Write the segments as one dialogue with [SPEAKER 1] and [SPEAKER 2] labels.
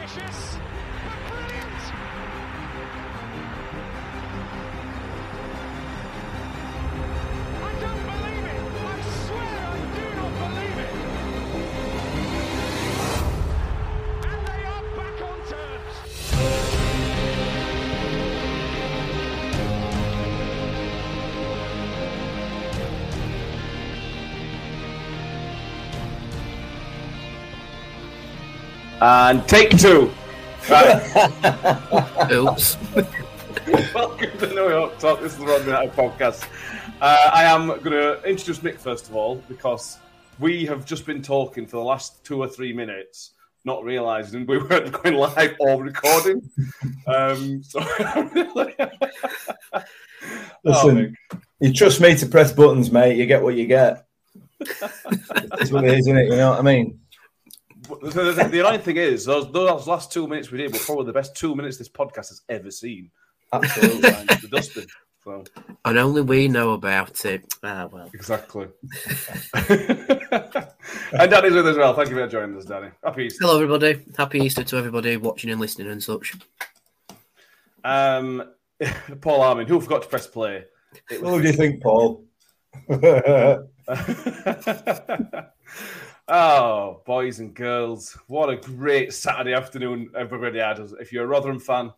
[SPEAKER 1] ambitious, And
[SPEAKER 2] take two. Right.
[SPEAKER 3] Oops.
[SPEAKER 2] Welcome to New York Talk. This is the Rod United podcast. Uh, I am going to introduce Mick first of all because we have just been talking for the last two or three minutes, not realising we weren't going live or recording. Um, so,
[SPEAKER 4] Listen,
[SPEAKER 2] Mick.
[SPEAKER 4] you trust me to press buttons, mate. You get what you get. It's what it is, isn't it? You know what I mean?
[SPEAKER 2] The, the, the annoying thing is, those, those last two minutes we did were probably the best two minutes this podcast has ever seen.
[SPEAKER 4] Absolutely.
[SPEAKER 2] the dustbin. So,
[SPEAKER 3] And only we know about it. Ah, well.
[SPEAKER 2] exactly. and Danny's with us as well. Thank you for joining us, Danny. Happy Easter.
[SPEAKER 3] Hello, everybody. Happy Easter to everybody watching and listening and such.
[SPEAKER 2] Um, Paul Armin, who forgot to press play. It
[SPEAKER 4] what do you think, Paul?
[SPEAKER 2] oh, boys and girls, what a great Saturday afternoon everybody had. If you're a Rotherham fan,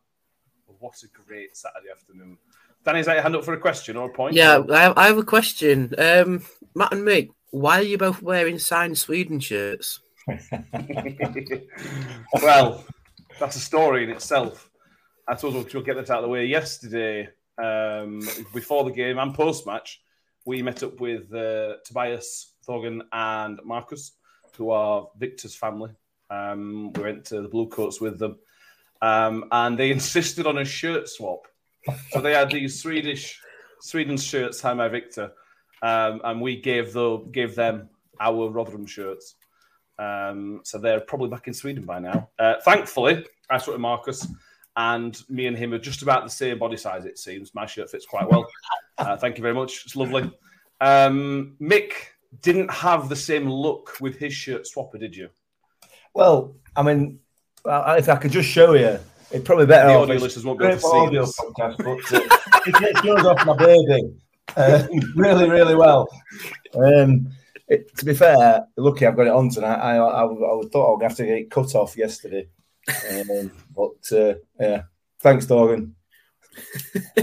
[SPEAKER 2] what a great Saturday afternoon. Danny, is that your hand up for a question or a point?
[SPEAKER 3] Yeah, I have, a question. Um, Matt and Mick, why are you both wearing signed Sweden shirts?
[SPEAKER 2] well, that's a story in itself. I suppose we'll, we'll get that out of the way. Yesterday, um, before the game and post match, we met up with uh, Tobias, Thorgan, and Marcus, who are Victor's family. Um, we went to the Blue Coats with them, um, and they insisted on a shirt swap. So they had these Swedish Sweden shirts, Hi My Victor, um, and we gave the gave them our Rotherham shirts. Um, so they're probably back in Sweden by now. Uh, thankfully, I saw Marcus, and me and him are just about the same body size. It seems my shirt fits quite well. Uh, thank you very much. It's lovely. Um, Mick didn't have the same look with his shirt swapper, did you?
[SPEAKER 4] well, I mean, if I could just show you, it's probably better.
[SPEAKER 2] The audio listeners won't be able to see this.
[SPEAKER 4] podcast, but uh, it takes yours off my baby uh, really, really well. Um, it, to be fair, lucky I've got it on tonight. I, I, I thought I'd have to get it cut off yesterday, um, but uh, yeah, thanks, Dorgan.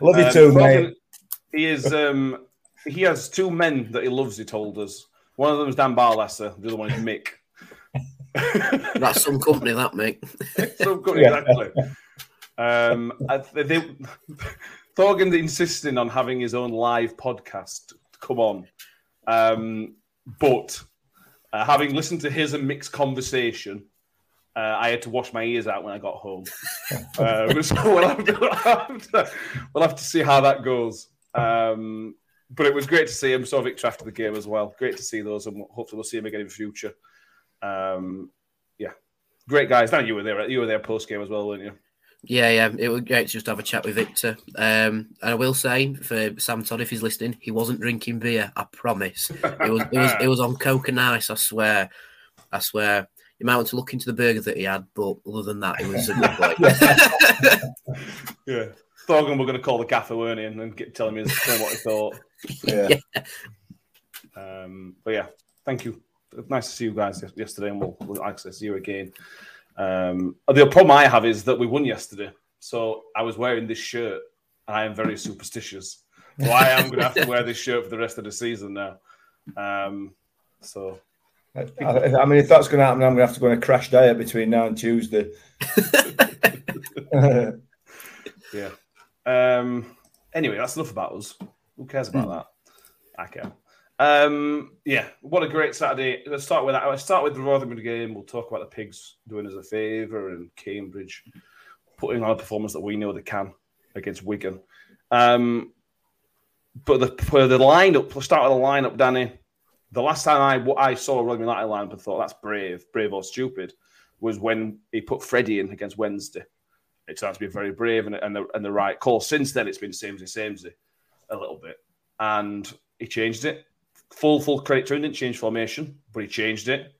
[SPEAKER 4] Love you
[SPEAKER 2] Um,
[SPEAKER 4] too,
[SPEAKER 2] Thorgan,
[SPEAKER 4] mate.
[SPEAKER 2] He is. Um, he has two men that he loves. He told us. One of them is Dan Barlaser. The other one is Mick.
[SPEAKER 3] That's some company, that, Mick.
[SPEAKER 2] so good,
[SPEAKER 4] Yeah.
[SPEAKER 2] exactly. Um, I, they, Thorgan insisting on having his own live podcast come on, um, but uh, having listened to his and Mick's conversation, uh, I had to wash my ears out when I got home. um, so we'll have, to, we'll, have to, we'll have to see how that goes. Um, but it was great to see him. Saw Victor after the game as well. Great to see those, and hopefully we'll see him again in the future. Um, yeah, great guys. Now you were there. You were there post game as well, weren't you?
[SPEAKER 3] Yeah, yeah. It was great to just have a chat with Victor. Um, and I will say for Sam Todd, if he's listening, he wasn't drinking beer. I promise. It was, it was, it was on Coke and Ice. I swear. I swear. You might want to look into the burger that he had, but other than that, it was a good play.
[SPEAKER 2] Yeah. Thorgan we're going to call the gaffer, weren't he? And get, tell him his, tell him what he thought.
[SPEAKER 4] Yeah.
[SPEAKER 2] Um, but yeah, thank you. Nice to see you guys yesterday, and we'll, we'll access you again. Um, the problem I have is that we won yesterday, so I was wearing this shirt, and I am very superstitious. So I am going to have to wear this shirt for the rest of the season now. Um, so
[SPEAKER 4] I, I mean, if that's going to happen, I'm going to have to go on a crash diet between now and Tuesday.
[SPEAKER 2] yeah. Um, anyway, that's enough about us. Who cares about that? I care. Um, yeah, what a great Saturday. Let's start with that. Let's start with the Rotherham game. We'll talk about the Pigs doing us a favour and Cambridge putting on a performance that we know they can against Wigan. Um, but the for the lineup, let's start with the lineup, Danny. The last time I what I saw a Rotherham United lineup and thought that's brave, brave or stupid, was when he put Freddie in against Wednesday. It turned out to be very brave and, and, the, and the right call. Since then, it's been samey samey a little bit, and he changed it. Full full credit to him. Didn't change formation, but he changed it,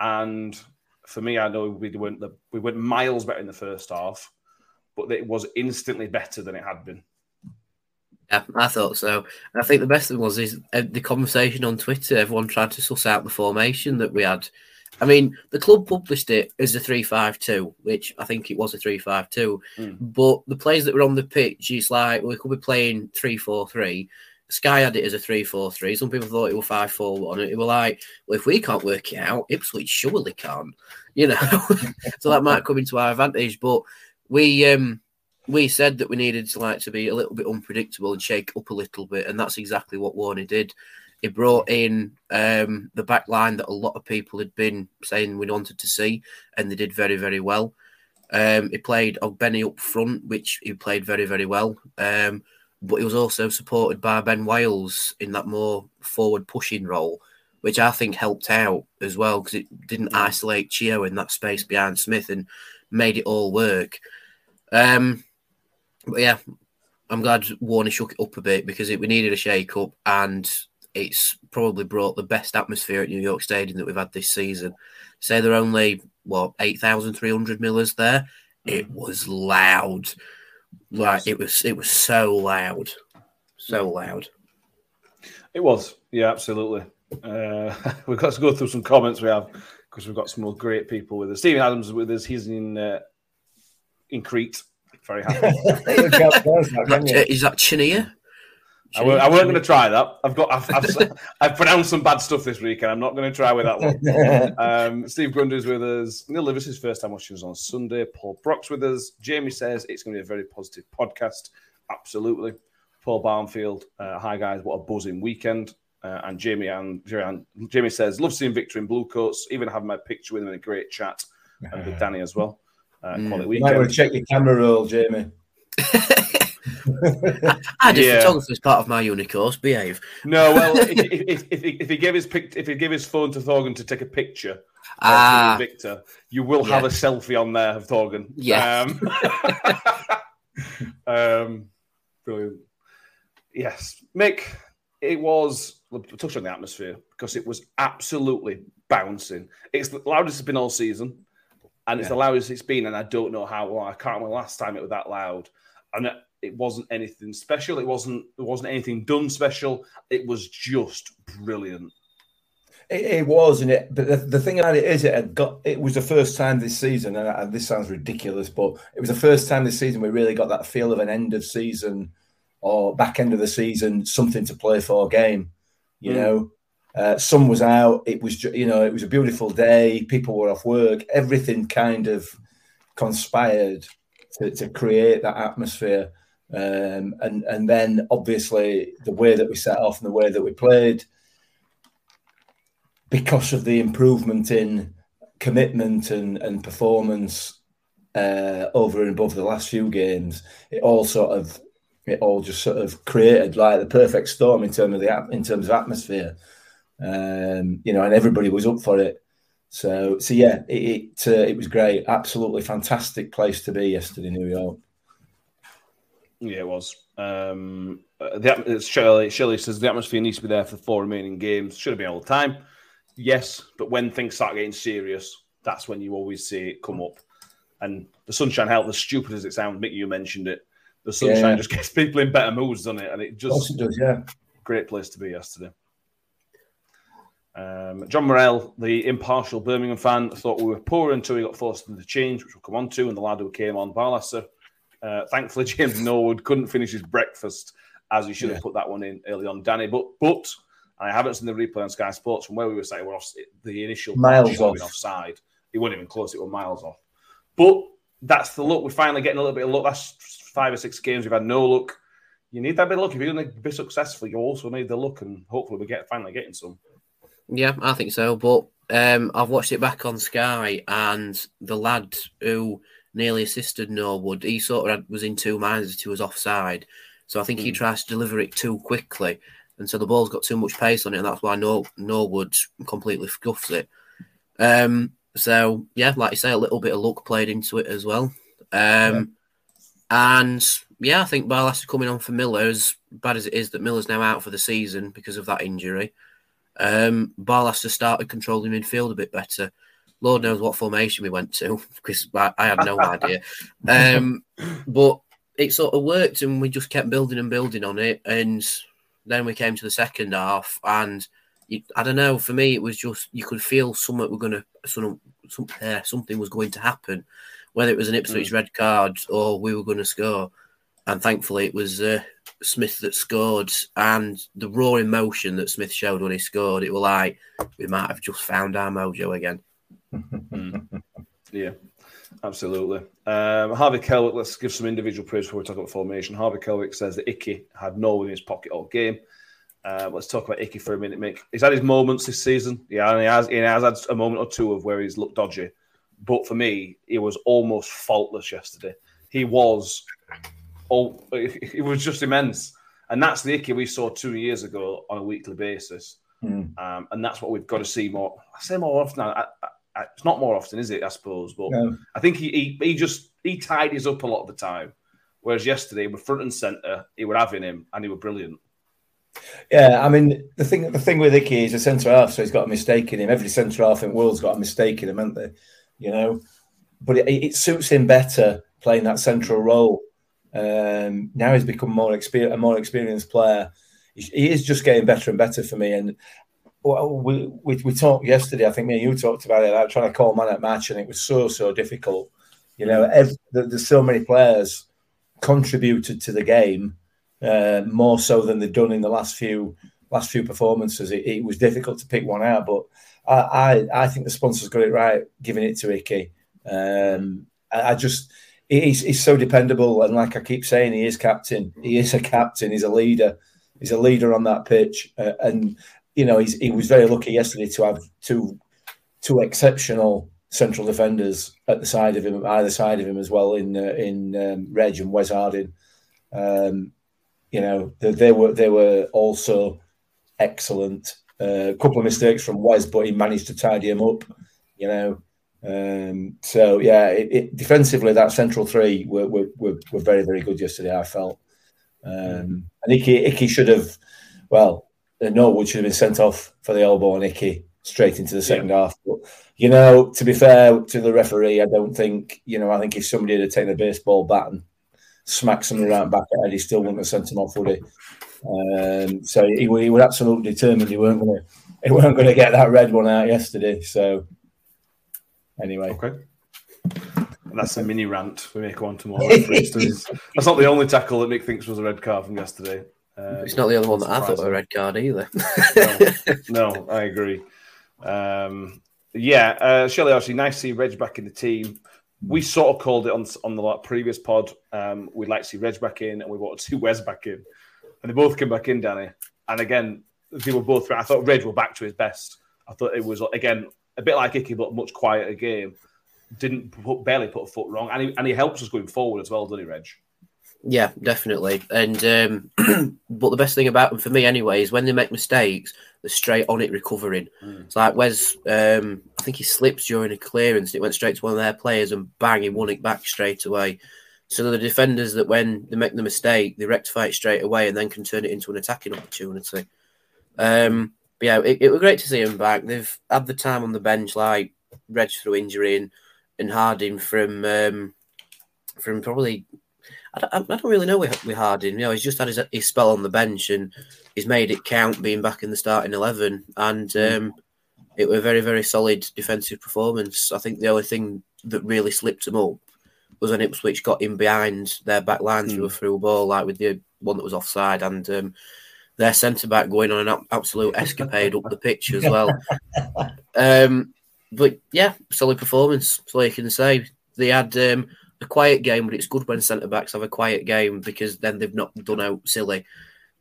[SPEAKER 2] and for me, I know we weren't the, we went miles better in the first half, but it was instantly better than it had been.
[SPEAKER 3] Yeah, I thought so. And I think the best thing was is uh, the conversation on Twitter. Everyone tried to suss out the formation that we had. I mean, the club published it as a three-five-two, which I think it was a three-five-two.
[SPEAKER 2] Mm.
[SPEAKER 3] But the players that were on the pitch, it's like we could be playing three-four-three. Sky had it as a three-four-three. Some people thought it was five-four-one. It were like, well, if we can't work it out, Ipswich surely can, you know. so that might come into our advantage. But we um we said that we needed to like to be a little bit unpredictable and shake up a little bit, and that's exactly what Warney did. He brought in um, the back line that a lot of people had been saying we wanted to see, and they did very, very well. Um, he played Ogbene up front, which he played very, very well. Um, but he was also supported by Ben Wiles in that more forward pushing role, which I think helped out as well because it didn't isolate Chio in that space behind Smith and made it all work. Um, but yeah, I'm glad Warne shook it up a bit because it, we needed a shake up and it's probably brought the best atmosphere at New York Stadium that we've had this season. Say there are only what eight thousand three hundred millers there. It was loud, like it was. It was so loud, so loud.
[SPEAKER 2] It was, yeah, absolutely. Uh, we've got to go through some comments we have because we've got some more great people with us. Stephen Adams is with us. He's in uh, in Crete. Very happy.
[SPEAKER 3] Is that Chania?
[SPEAKER 2] I weren't, I weren't going to try that. I've got I've, I've, I've, pronounced some bad stuff this week, and I'm not going to try with that one. Um, Steve Grundy's with us. Neil Livis is first time watching us on Sunday. Paul Brock's with us. Jamie says it's going to be a very positive podcast. Absolutely. Paul Barnfield. Uh, hi guys, what a buzzing weekend. Uh, and Jamie and Jamie, Jamie says love seeing Victor in blue coats. Even having my picture with him in a great chat, and with Danny as well. Uh,
[SPEAKER 4] Mm.
[SPEAKER 2] quality
[SPEAKER 4] You might want to check your camera roll, Jamie.
[SPEAKER 3] I did
[SPEAKER 2] Yeah.
[SPEAKER 3] photography as part of my uni course. Behave.
[SPEAKER 2] No, well, if, if, if, if, he, if gave his pic, if he gave his phone to Thorgan to take a picture of
[SPEAKER 3] Ah,
[SPEAKER 2] Victor, you will have a selfie on there of Thorgan.
[SPEAKER 3] Yeah.
[SPEAKER 2] Um, um, brilliant. Yes, Mick. It was. We'll touch on the atmosphere because it was absolutely bouncing. It's the loudest it's been all season, and it's the loudest it's been. And I don't know how long. I can't remember the last time it was that loud. And it- wasn't anything special. It wasn't. There wasn't anything done special. It was just brilliant.
[SPEAKER 4] It, it was, and it. But the, the thing about it is, it had got. It was the first time this season, and, and this sounds ridiculous, but it was the first time this season we really got that feel of an end of season or back end of the season, something to play for game. You
[SPEAKER 2] Mm.
[SPEAKER 4] know, uh, sun was out. It was, you know, it was a beautiful day. People were off work. Everything kind of conspired to, to create that atmosphere. Um, and and then obviously the way that we set off and the way that we played, because of the improvement in commitment and, and performance uh, over and above the last few games, it all sort of it all just sort of created like the perfect storm in terms of the in terms of atmosphere. Um, you know, and everybody was up for it. So, so yeah, it it, uh, it was great. Absolutely fantastic place to be yesterday, New York.
[SPEAKER 2] Yeah, it was. Um, uh, the, Shirley, Shirley says the atmosphere needs to be there for the four remaining games. Should have been all the time. Yes, but when things start getting serious, that's when you always see it come up. And the sunshine helped. As stupid as it sounds, Mick, you mentioned it. The sunshine
[SPEAKER 4] Yeah.
[SPEAKER 2] just gets people in better moods, doesn't it? And it just
[SPEAKER 4] it does, yeah.
[SPEAKER 2] great place to be yesterday. Um, John Morell, the impartial Birmingham fan, thought we were poor until we got forced into change, which we'll come on to, and the lad who came on, Barlaser. Uh, thankfully, James Norwood couldn't finish his breakfast as he should have put that one in early on. Danny, but but I haven't seen the replay on Sky Sports from where we were saying we're off the initial
[SPEAKER 4] Miles
[SPEAKER 2] showing
[SPEAKER 4] off.
[SPEAKER 2] offside. He wasn't even close; it was miles off. But that's the look. We're finally getting a little bit of luck. That's five or six games we've had no luck. You need that bit of luck if you're going to be successful. You also need the luck, and hopefully we get finally getting some.
[SPEAKER 3] Yeah, I think so. But um, I've watched it back on Sky, and the lad who nearly assisted Norwood, he sort of had, was in two minds as he was offside. So I think he
[SPEAKER 2] Hmm.
[SPEAKER 3] tries to deliver it too quickly, and so the ball's got too much pace on it, and that's why Nor- Norwood completely scuffs it. Um, so yeah, like you say, a little bit of luck played into it as well. Um, and yeah, I think Barlaser coming on for Miller, as bad as it is that Miller's now out for the season because of that injury. Um, Barlaser started controlling midfield a bit better. Lord knows what formation we went to because I, I had no idea. Um, but it sort of worked, and we just kept building and building on it. And then we came to the second half, and you, I don't know. For me, it was just you could feel something were going to some, some uh, something was going to happen, whether it was an Ipswich red card or we were going to score. And thankfully, it was uh, Smith that scored, and the raw emotion that Smith showed when he scored, it was like we might have just found our mojo again.
[SPEAKER 2] Yeah, absolutely. Um, Harvey Kelwick, let's give some individual praise before we talk about formation. Harvey Kelwick says that Icky had no in his pocket all game. Uh, let's talk about Icky for a minute, Mick. He's had his moments this season. Yeah, and he has, he has had a moment or two of where he's looked dodgy. But for me, he was almost faultless yesterday. He was, oh, it was just immense. And that's the Icky we saw two years ago on a weekly basis.
[SPEAKER 4] Mm.
[SPEAKER 2] Um, and that's what we've got to see more. I say more often. I, it's not more often, is it? I suppose, but
[SPEAKER 4] No.
[SPEAKER 2] I think he, he he just he tidies up a lot of the time. Whereas yesterday, with front and centre, he were having him, and he were brilliant.
[SPEAKER 4] Yeah, I mean the thing the thing with Icky is a centre half, so he's got a mistake in him. Every centre half in the world's got a mistake in him, haven't they? You know, but it, it suits him better playing that central role. Um, now he's become more exper- a more experienced player. He, is just getting better and better for me. And we, we we talked yesterday. I think me and you talked about it. About trying to call man at match, and it was so so difficult. You know, ev- there- there's so many players contributed to the game uh, more so than they've done in the last few last few performances. It, it was difficult to pick one out, but I, I I think the sponsors got it right giving it to Icky. Um, I, I just he's, he's so dependable, and like I keep saying, he is captain. He is a captain. He's a leader. He's a leader on that pitch, uh, and you know he was very lucky yesterday to have two two exceptional central defenders at the side of him, either side of him as well in uh, in um, Reg and Wes Harding. Um, you know they, they were they were also excellent. Uh, a couple of mistakes from Wes, but he managed to tidy him up. You know, um, so yeah, it, it, defensively that central three were, were, were, were very very good yesterday. I felt, um, and Icky Icky should have, well, uh, Norwood should have been sent off for the elbow on Icky straight into the second half. But you know, to be fair to the referee, I don't think you know. I think if somebody had taken a baseball bat and smacked somebody right back at head, he still wouldn't have sent him off, would he? Um, so he, he was absolutely determined he weren't going to he weren't going to get that red one out yesterday. So anyway,
[SPEAKER 2] Okay. And that's a mini rant we make on tomorrow. for instance. that's not the only tackle that Mick thinks was a red card from yesterday. Um,
[SPEAKER 3] It's not the other one that I thought was a red card either.
[SPEAKER 2] no, no, I agree. Um, yeah, uh, Shelley, actually, nice to see Reg back in the team. We sort of called it on on the like, previous pod. Um, we'd like to see Reg back in, and we wanted to see Wes back in, and they both came back in, Danny. And again, they were both. I thought Reg were back to his best. I thought it was again a bit like Icky, but much quieter game. Didn't put, barely put a foot wrong, and he, and he helps us going forward as well, doesn't he, Reg?
[SPEAKER 3] Yeah, definitely. And um, but the best thing about them for me anyway is when they make mistakes, they're straight on it recovering. It's like Wes, um, I think he slipped during a clearance. And it went straight to one of their players and bang, he won it back straight away. So the defenders that when they make the mistake, they rectify it straight away and then can turn it into an attacking opportunity. Um, but yeah, it, it was great to see him back. They've had the time on the bench, like Reg through injury and, and Harding from um, from probably I don't, I don't really know with, with Harding. You know, he's just had his, his spell on the bench and he's made it count being back in the starting 11. And um, it was a very, very solid defensive performance. I think the only thing that really slipped him up was when Ipswich got in behind their back line through a through ball, like with the one that was offside. And um, their centre back going on an absolute escapade up the pitch as well. Um, but yeah, solid performance. That's all you can say. They had um, a quiet game, but it's good when centre backs have a quiet game because then they've not done out silly.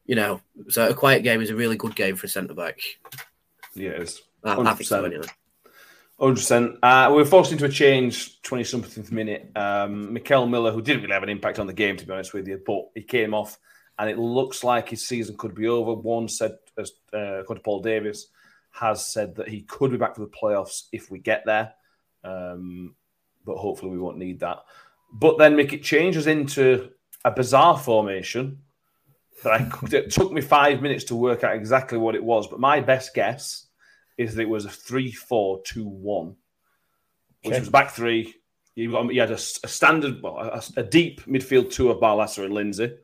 [SPEAKER 3] You know, so a quiet game is a really good game for a centre back.
[SPEAKER 2] Yeah, it is.
[SPEAKER 3] I, I think so anyway.
[SPEAKER 2] Hundred percent. Uh, we were forced into a change twenty something minute. Um, Mickel Miller, who didn't really have an impact on the game, to be honest with you, but he came off, and it looks like his season could be over. One said, as uh, according to Paul Davis, has said that he could be back for the playoffs if we get there, um, but hopefully we won't need that. But then make it changes into a bizarre formation that I it took me five minutes to work out exactly what it was. But my best guess is that it was a 3 4 2 1. which
[SPEAKER 4] Okay.
[SPEAKER 2] was back three. You got you had a standard, well, a, a deep midfield two of Barlaser and Lindsay.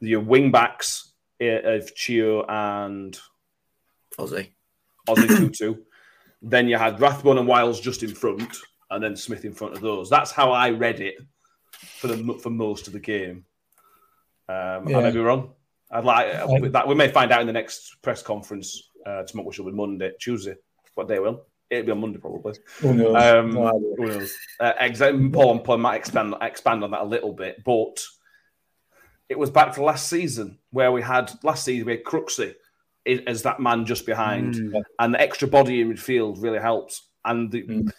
[SPEAKER 2] Your wing backs eh, of Chio and
[SPEAKER 3] Ozzy.
[SPEAKER 2] Aussie 2 2. Then you had Rathbone and Wiles just in front, and then Smith in front of those. That's how I read it for the for most of the game. Um,
[SPEAKER 4] Yeah.
[SPEAKER 2] I may be wrong. I'd like
[SPEAKER 4] I-
[SPEAKER 2] that. We may find out in the next press conference uh, tomorrow, which will be Monday, Tuesday. What day will? It'll be on Monday probably.
[SPEAKER 4] Who knows?
[SPEAKER 2] Um,
[SPEAKER 4] No
[SPEAKER 2] who knows? Uh, Paul and Paul might expand expand on that a little bit, but it was back to last season where we had last season we had Crooksy as that man just behind,
[SPEAKER 3] Mm.
[SPEAKER 2] and the extra body in midfield really helps. And the
[SPEAKER 4] Mm.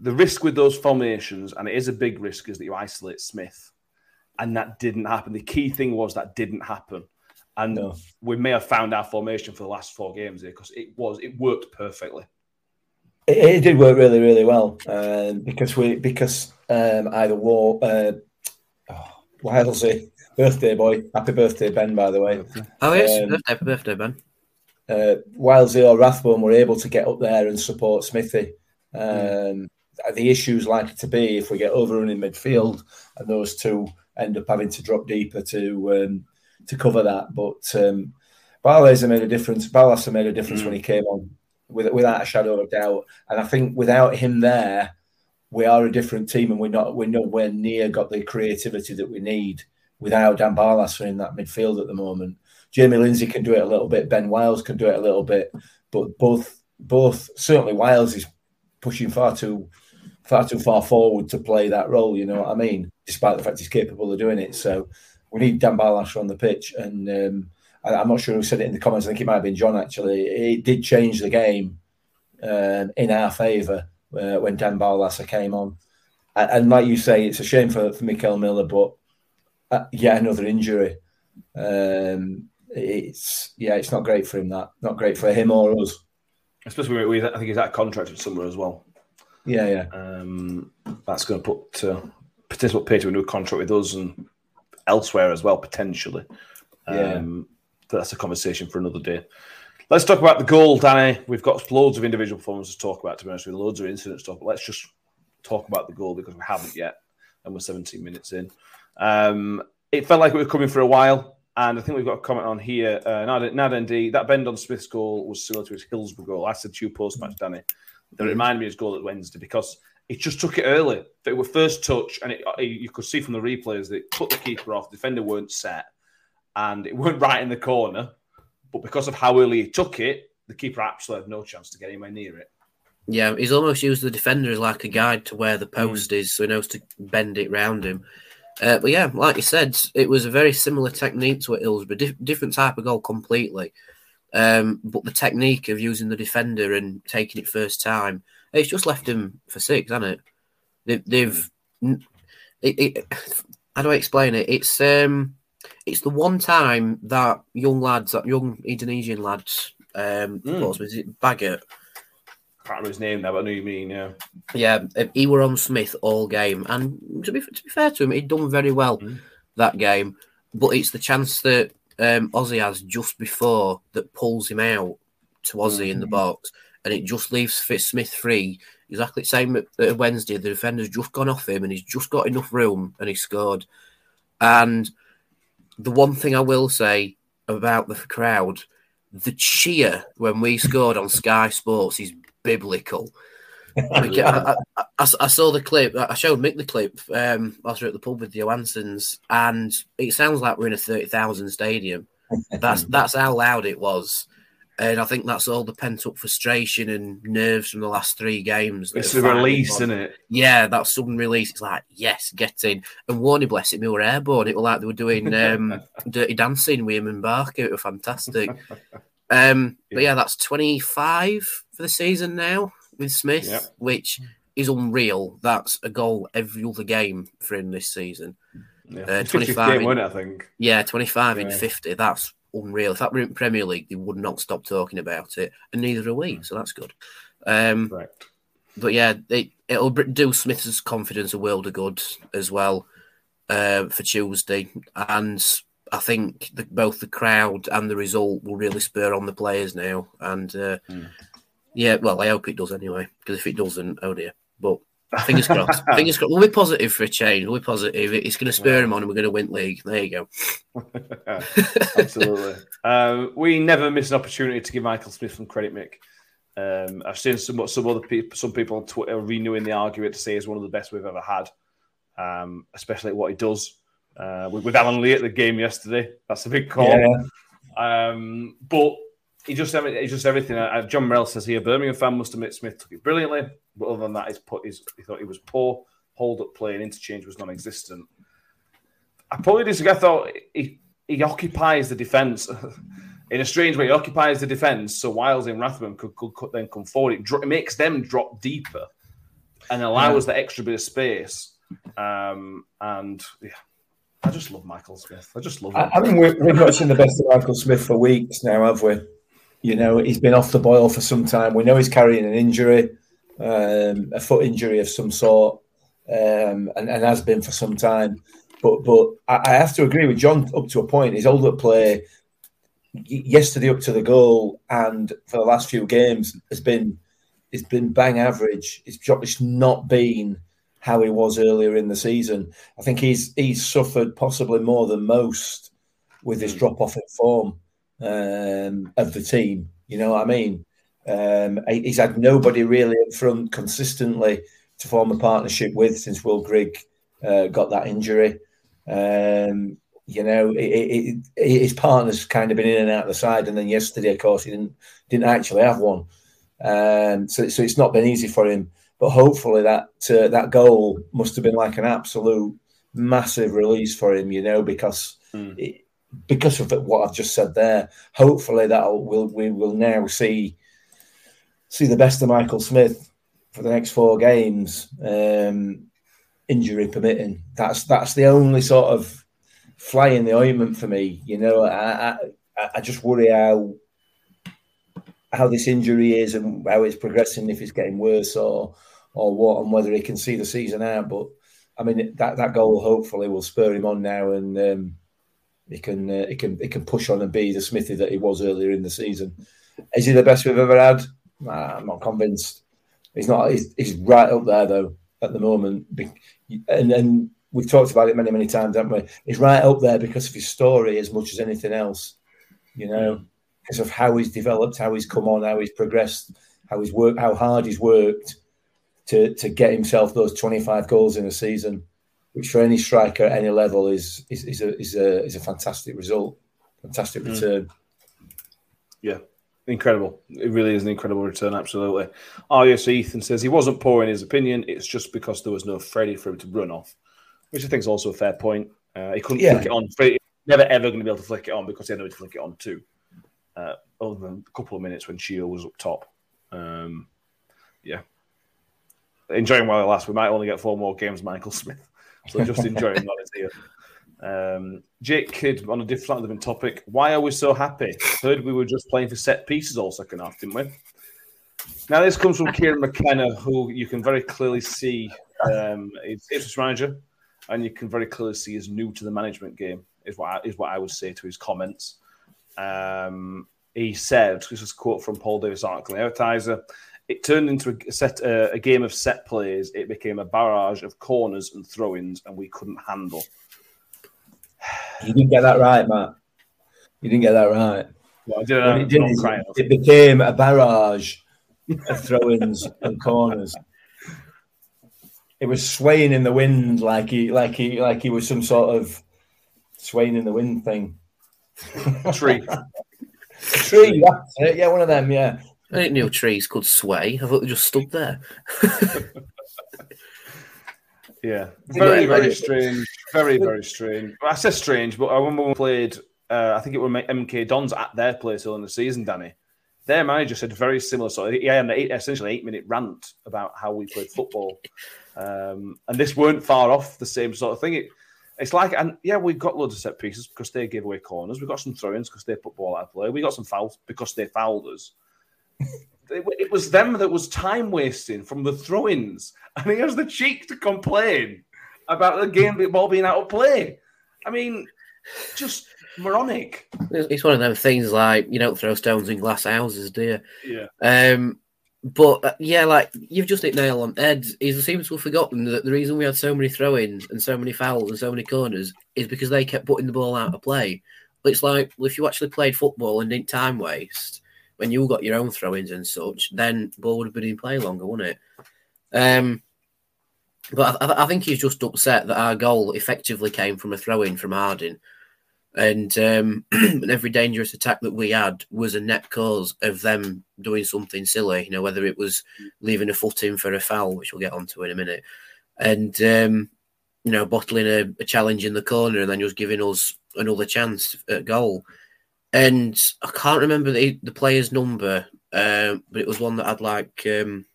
[SPEAKER 2] The risk with those formations, and it is a big risk, is that you isolate Smith, and that didn't happen. The key thing was that didn't happen, and
[SPEAKER 4] No.
[SPEAKER 2] we may have found our formation for the last four games here because it was it worked perfectly.
[SPEAKER 4] It, it did work really, really well um, because we because um, either wore uh, oh, Wilesy birthday boy, happy birthday Ben, by the way.
[SPEAKER 3] Oh, yes.
[SPEAKER 4] Um,
[SPEAKER 3] birthday, happy birthday, Ben.
[SPEAKER 4] Uh, Wilesy or Rathbone were able to get up there and support Smithy. Um, The issues likely to be if we get overrun in midfield and those two end up having to drop deeper to um, to cover that. But um, made a difference. Barlaser made a difference when he came on, with, without a shadow of doubt. And I think without him there, we are a different team, and we're not we're nowhere near got the creativity that we need without Dan Barlaser in that midfield at the moment. Jamie Lindsay can do it a little bit. Ben Wiles can do it a little bit, but both both certainly Wiles is pushing far too far too far forward to play that role. You know what I mean? Despite the fact he's capable of doing it, so we need Dan Barlaser on the pitch. And um, I, I'm not sure who said it in the comments. I think it might have been John. Actually, it did change the game um, in our favour uh, when Dan Barlaser came on. And, and like you say, it's a shame for for Mickel Miller, but uh, yet another injury. Um, it's yeah, it's not great for him. That not great for him or us.
[SPEAKER 2] Especially with, I think he's out of contract somewhere as well.
[SPEAKER 4] Yeah, yeah,
[SPEAKER 2] Um, that's going to put uh, put Peter into a contract with us and elsewhere as well potentially. Um, but that's a conversation for another day. Let's talk about the goal, Danny. We've got loads of individual performances to talk about. To be honest with you, loads of incident stuff. Let's just talk about the goal because we haven't yet, and we're 17 minutes in. Um, it felt like we were coming for a while, and I think we've got a comment on here. Uh, Nad, Nad ND, that bend on Smith's goal was similar to his Hillsborough goal. I said to you post match, Danny, that reminded me of his goal at Wednesday because he just took it early. It was first touch, and it, you could see from the replays that it put the keeper off. The defender weren't set, and it weren't right in the corner. But because of how early he took it, the keeper absolutely had no chance to get anywhere near it.
[SPEAKER 3] Yeah, he's almost used the defender as like a guide to where the post is, so he knows to bend it round him. Uh, but yeah, like you said, it was a very similar technique to what Hillsborough, dif- different type of goal completely. Um, but the technique of using the defender and taking it first time, it's just left him for six, hasn't it? They, they've, it, it, how do I explain it? It's um, it's the one time that young lads, that young Indonesian lads, um,
[SPEAKER 2] Mm.
[SPEAKER 3] was it, Baggott,
[SPEAKER 2] I can't remember his name now, but I know you mean, yeah.
[SPEAKER 3] yeah, uh, he were on Smith all game, and to be to be fair to him, he'd done very well
[SPEAKER 2] Mm.
[SPEAKER 3] that game. But it's the chance that um, Ozzy has just before that pulls him out to Ozzy in the box, and it just leaves Fitz Smith free. Exactly the same at Wednesday. The defender's just gone off him, and he's just got enough room, and he scored. And the one thing I will say about the crowd, the cheer when we scored on Sky Sports is biblical. I, I, I, saw the clip. I showed Mick the clip um, whilst we were at the pub with the Johanssons, and it sounds like we're in a thirty thousand stadium. That's that's how loud it was, and I think that's all the pent up frustration and nerves from the last three games.
[SPEAKER 2] It's a release, isn't it?
[SPEAKER 3] Yeah, that sudden release. It's like yes, get in. And Warney, bless it, we were airborne. It was like they were doing um, dirty dancing with him and Barker. It was fantastic. Um, but yeah, that's 25 for the season now with Smith,
[SPEAKER 2] Yep.
[SPEAKER 3] which is unreal. That's a goal every other game for him this season.
[SPEAKER 2] Yeah.
[SPEAKER 3] Uh, 25
[SPEAKER 2] game,
[SPEAKER 3] in-
[SPEAKER 2] I think.
[SPEAKER 3] Yeah, 25 in 50. That's unreal. If that were in Premier League, they would not stop talking about it, and neither are we. So that's good. Um,
[SPEAKER 2] Right.
[SPEAKER 3] but yeah, it, it'll do Smith's confidence a world of good as well uh, for Tuesday. And I think the, both the crowd and the result will really spur on the players now. And uh,
[SPEAKER 2] Mm.
[SPEAKER 3] Yeah, well, I hope it does anyway, because if it doesn't, oh dear. But fingers crossed. fingers crossed. We'll be positive for a change. We'll be positive. It's going to spur him on, and we're going to win league. There you go.
[SPEAKER 2] Absolutely. Um, we never miss an opportunity to give Michael Smith some credit, Mick. Um, I've seen some some other people, some people on Twitter renewing the argument to say he's one of the best we've ever had, um, especially what he does. Uh, with, with, Alan Lee at the game yesterday, that's a big call. Yeah. Um, but he just he just everything. Uh, John Morell says here, Birmingham fan must admit Smith took it brilliantly, but other than that, he's put his, he thought he was poor. Hold up play and interchange was non-existent. I probably disagree. I thought he, he occupies the defence in a strange way. He occupies the defence, so Wiles and Rathbone could, could, could, then come forward. It, dro- it, makes them drop deeper and allows yeah. the extra bit of space. Um, and yeah, I just love Michael Smith. I just love him.
[SPEAKER 4] I, I mean, we've, we've not seen the best of Michael Smith for weeks now, have we? You know, he's been off the boil for some time. We know he's carrying an injury, um, a foot injury of some sort, um, and, and, has been for some time. But but I, I, have to agree with John up to a point. His older play yesterday up to the goal and for the last few games has been has been bang average. It's just not been how he was earlier in the season. I think he's he's suffered possibly more than most with his hmm. drop off in form um, of the team. You know what I mean? Um, he's had nobody really in front consistently to form a partnership with since Will Grigg uh, got that injury. Um, you know, it, it, it, his partner's kind of been in and out of the side, and then yesterday, of course, he didn't didn't actually have one. Um, so, so it's not been easy for him. But hopefully, that uh, that goal must have been like an absolute massive release for him. You know, because mm because of what I've just said there, hopefully that'll will we will now see see the best of Michael Smith for the next four games, um, injury permitting. That's that's the only sort of fly in the ointment for me. You know, I I, I just worry how how this injury is and how it's progressing, if it's getting worse or or what, and whether he can see the season out. But I mean, that that goal hopefully will spur him on now and. Um, he can uh, he can he can push on and be the Smithy that he was earlier in the season. Is he the best we've ever had? Nah, I'm not convinced. He's not. He's, he's right up there though at the moment, and and we've talked about it many many times, haven't we? He's right up there because of his story as much as anything else. You know, because of how he's developed, how he's come on, how he's progressed, how he's worked, how hard he's worked to to get himself those 25 goals in a season which for any striker at any level is is, is a is a is a fantastic result, fantastic mm. return. Mm.
[SPEAKER 2] Yeah, incredible. It really is an incredible return. Absolutely. Oh yes, Ethan says he wasn't poor in his opinion. It's just because there was no Freddie for him to run off, which I think is also a fair point. Uh, he couldn't yeah. flick it on. Freddie, never ever going to be able to flick it on because he had nobody to flick it on too. Uh, other than a couple of minutes when Shield was up top. Um, yeah, enjoying while it lasts. We might only get four more games, Michael Smith. So just enjoying that here. Um, Jake Kidd on a different, different topic. Why are we so happy? Heard we were just playing for set pieces all second half, didn't we? Now this comes from Kieran McKenna, who you can very clearly see um, is Ipswich manager, and you can very clearly see is new to the management game. Is what I, is what I would say to his comments. Um, he said, this is a quote from Paul Davis article, advertiser it turned into a set uh, a game of set plays. It became a barrage of corners and throw-ins, and we couldn't handle.
[SPEAKER 4] You didn't get that right, Matt. You didn't get that right.
[SPEAKER 2] Well, I didn't. It, didn't
[SPEAKER 4] it, it became a barrage of throw-ins and corners. It was swaying in the wind like he, like he, like he was some sort of swaying in the wind thing.
[SPEAKER 2] Tree.
[SPEAKER 4] Tree. Yeah, one of them. Yeah.
[SPEAKER 3] I didn't know trees could sway. I thought they just stood there.
[SPEAKER 2] yeah, very, very strange. Very, very strange. I say strange, but I remember when we played, uh, I think it was MK Dons at their place early in the season, Danny. Their manager said very similar sort of, he had an eight, essentially eight minute rant about how we played football. Um, and this weren't far off the same sort of thing. It, it's like, and yeah, we've got loads of set pieces because they gave away corners. We've got some throw ins because they put ball out of play. We got some fouls because they fouled us it was them that was time wasting from the throw-ins, and he has the cheek to complain about the game ball being out of play. I mean, just moronic.
[SPEAKER 3] It's one of them things like you don't throw stones in glass houses, do you?
[SPEAKER 2] Yeah.
[SPEAKER 3] Um, but uh, yeah, like you've just hit nail on head. He seems to have forgotten that the reason we had so many throw-ins and so many fouls and so many corners is because they kept putting the ball out of play. It's like well, if you actually played football and didn't time waste when you got your own throw-ins and such, then ball would have been in play longer, wouldn't it? Um, but I, I think he's just upset that our goal effectively came from a throw-in from Harding and um, every dangerous attack that we had was a net cause of them doing something silly. You know, whether it was leaving a foot in for a foul, which we'll get onto in a minute, and um, you know, bottling a, a, challenge in the corner and then just giving us another chance at goal. And I can't remember the, the player's number, uh, but it was one that had like um,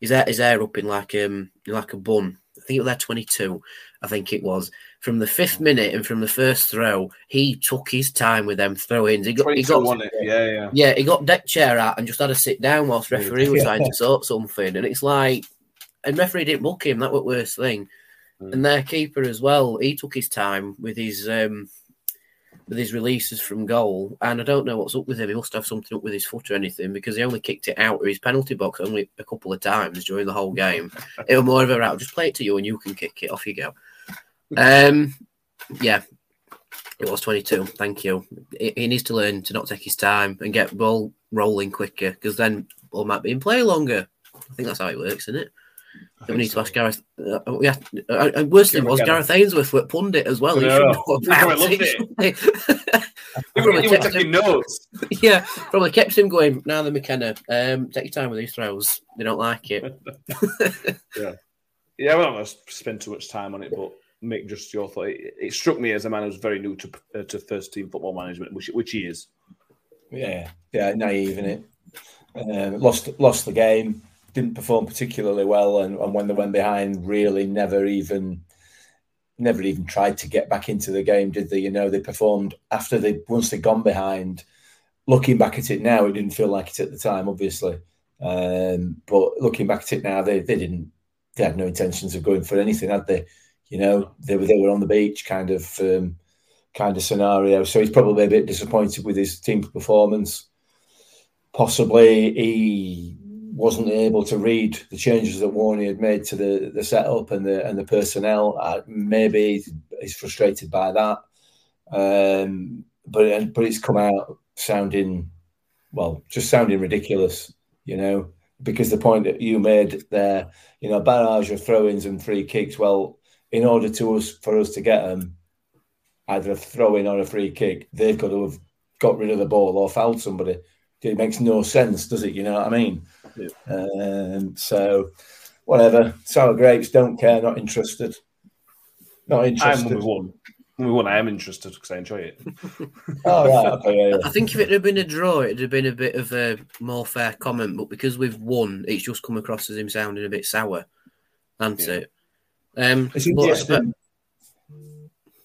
[SPEAKER 3] his hair, his hair up in like um like a bun. I think it was there twenty two. I think it was from the fifth minute and from the first throw, he took his time with them throw-ins. He got, he got
[SPEAKER 2] it. yeah, yeah,
[SPEAKER 3] yeah. He got deck chair out and just had to sit down whilst referee was trying to sort something. And it's like, and referee didn't book him. That was the worst thing. Mm. And their keeper as well. He took his time with his um, with his releases from goal. And I don't know what's up with him. He must have something up with his foot or anything because he only kicked it out of his penalty box only a couple of times during the whole game. it was more of a route. Just play it to you and you can kick it. Off you go. Um, yeah, it was 22. Thank you. He, he, needs to learn to not take his time and get ball rolling quicker because then ball might be in play longer. I think that's how it works, isn't it? We need so. to ask Gareth. Uh, yeah, uh, and worse thing was Gareth Ainsworth were pundit as well. He should know about
[SPEAKER 2] it. probably kept taking notes.
[SPEAKER 3] Yeah, probably kept him going. Now the McKenna, um, take your time with these throws. They don't like it.
[SPEAKER 2] yeah, yeah. We don't spend too much time on it, but Mick, just your thought. It, it, struck me as a man who's very new to uh, to first team football management, which which he is.
[SPEAKER 4] Yeah, yeah, naive in it. Um, lost lost the game. Didn't perform particularly well, and, and when they went behind, really never even never even tried to get back into the game, did they? You know, they performed after they once they'd gone behind. Looking back at it now, it didn't feel like it at the time, obviously. Um, but looking back at it now, they, they didn't they had no intentions of going for anything, had they? You know, they were they were on the beach kind of um, kind of scenario. So he's probably a bit disappointed with his team's performance. Possibly he wasn't able to read the changes that Warney had made to the, the setup and the and the personnel. Uh, maybe he's frustrated by that. Um, but but it's come out sounding well, just sounding ridiculous, you know, because the point that you made there, you know, barrage of throw-ins and free kicks. Well, in order to us for us to get them either a throw in or a free kick, they've got to have got rid of the ball or fouled somebody. It makes no sense, does it? You know what I mean? Yeah. Um, so, whatever. Sour grapes, don't care, not interested. Not interested.
[SPEAKER 2] I'm one. We won. I am interested because I enjoy it.
[SPEAKER 4] oh, right. Okay, yeah, yeah.
[SPEAKER 3] I think if it had been a draw, it'd have been a bit of a more fair comment. But because we've won, it's just come across as him sounding a bit sour, hasn't yeah. it? Um, but,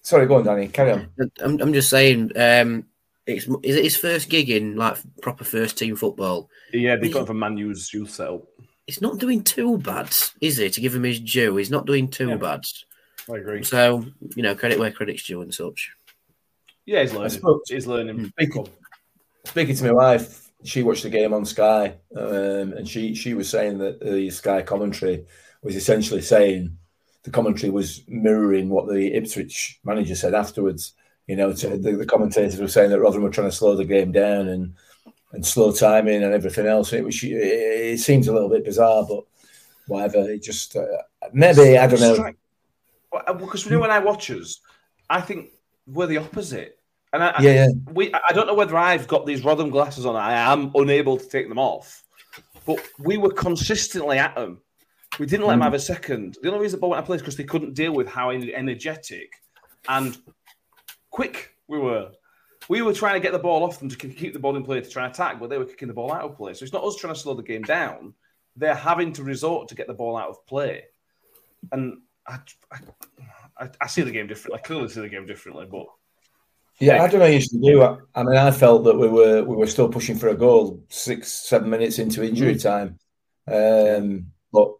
[SPEAKER 4] Sorry, go on, Danny. Carry on.
[SPEAKER 3] I'm, I'm just saying, um, it's is it his first gig in like proper first team football?
[SPEAKER 2] Yeah, they got from Man U's youth setup.
[SPEAKER 3] It's not doing too bad, is it? To give him his due, he's not doing too yeah. bad.
[SPEAKER 2] I agree.
[SPEAKER 3] So you know, credit where credit's due and such.
[SPEAKER 2] Yeah, he's learning. Spoke, he's learning. Hmm.
[SPEAKER 4] Speaking, speaking to my wife, she watched the game on Sky, um, and she she was saying that the Sky commentary was essentially saying the commentary was mirroring what the Ipswich manager said afterwards. You know, the, the, commentators were saying that Rotherham were trying to slow the game down and and slow timing and everything else. It was it, it seems a little bit bizarre, but whatever. It just uh, maybe I don't know.
[SPEAKER 2] Because you know when I watch us, I think we're the opposite. And I,
[SPEAKER 4] yeah, yeah.
[SPEAKER 2] we I don't know whether I've got these Rotherham glasses on. I am unable to take them off. But we were consistently at them we didn't let them have a second. The only reason Bowen went a place because they couldn't deal with how energetic and quick we were. We were trying to get the ball off them to keep the ball in play to try and attack, but they were kicking the ball out of play. So it's not us trying to slow the game down. They're having to resort to get the ball out of play. And I, I, I see the game differently. I clearly see the game differently, but
[SPEAKER 4] yeah, I don't know. To do. I mean, I felt that we were we were still pushing for a goal six, seven minutes into injury time. Um, but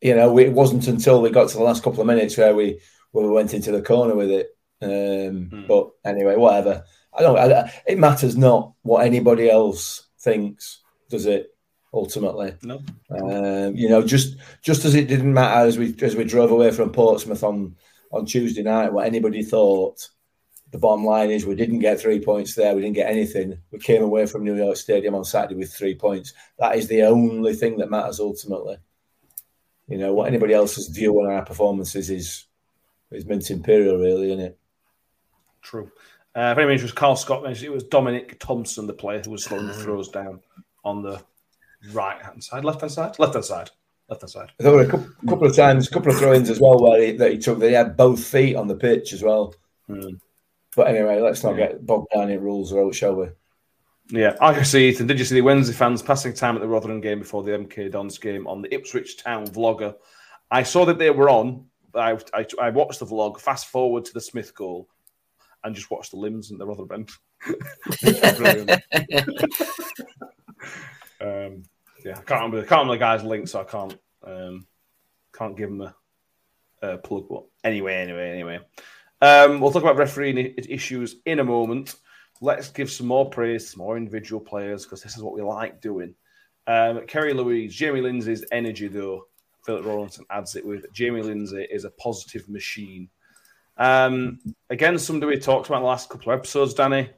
[SPEAKER 4] you know, it wasn't until we got to the last couple of minutes where we where we went into the corner with it. Um, mm. But anyway, whatever. I don't. I, it matters not what anybody else thinks, does it? ultimately.
[SPEAKER 2] No.
[SPEAKER 4] Um, you know, just just as it didn't matter as we as we drove away from Portsmouth on on Tuesday night, what anybody thought. The bottom line is we didn't get three points there. We didn't get anything. We came away from New York Stadium on Saturday with three points. That is the only thing that matters ultimately. You know what anybody else's view on our performances is is mint imperial, really, isn't it?
[SPEAKER 2] True. Uh, if was Carl Scott mentioned it was Dominic Thompson, the player who was slowing the throws down on the right hand side, left hand side, left hand side, left hand side.
[SPEAKER 4] There were a couple, couple of times, a couple of throw-ins as well where he, that he took. That he had both feet on the pitch as well.
[SPEAKER 2] Hmm.
[SPEAKER 4] But anyway, let's not get bogged down in rules, or shall we?
[SPEAKER 2] Yeah, I can see Ethan. Did you see the Wednesday fans passing time at the Rotherham game before the MK Dons game on the Ipswich Town vlogger? I saw that they were on. I, I, I watched the vlog, fast forward to the Smith goal, and just watch the limbs and their other Brilliant. um, yeah, I can't remember. Can't remember the guy's link, so I can't um, can't give him a, a plug. But anyway, anyway, anyway, um, we'll talk about refereeing issues in a moment. Let's give some more praise to more individual players because this is what we like doing. Um, Kerry Louise, Jamie Lindsay's energy, though. Philip Rawlinson adds it with Jamie Lindsay is a positive machine. Um, again, somebody we talked about in the last couple of episodes, Danny.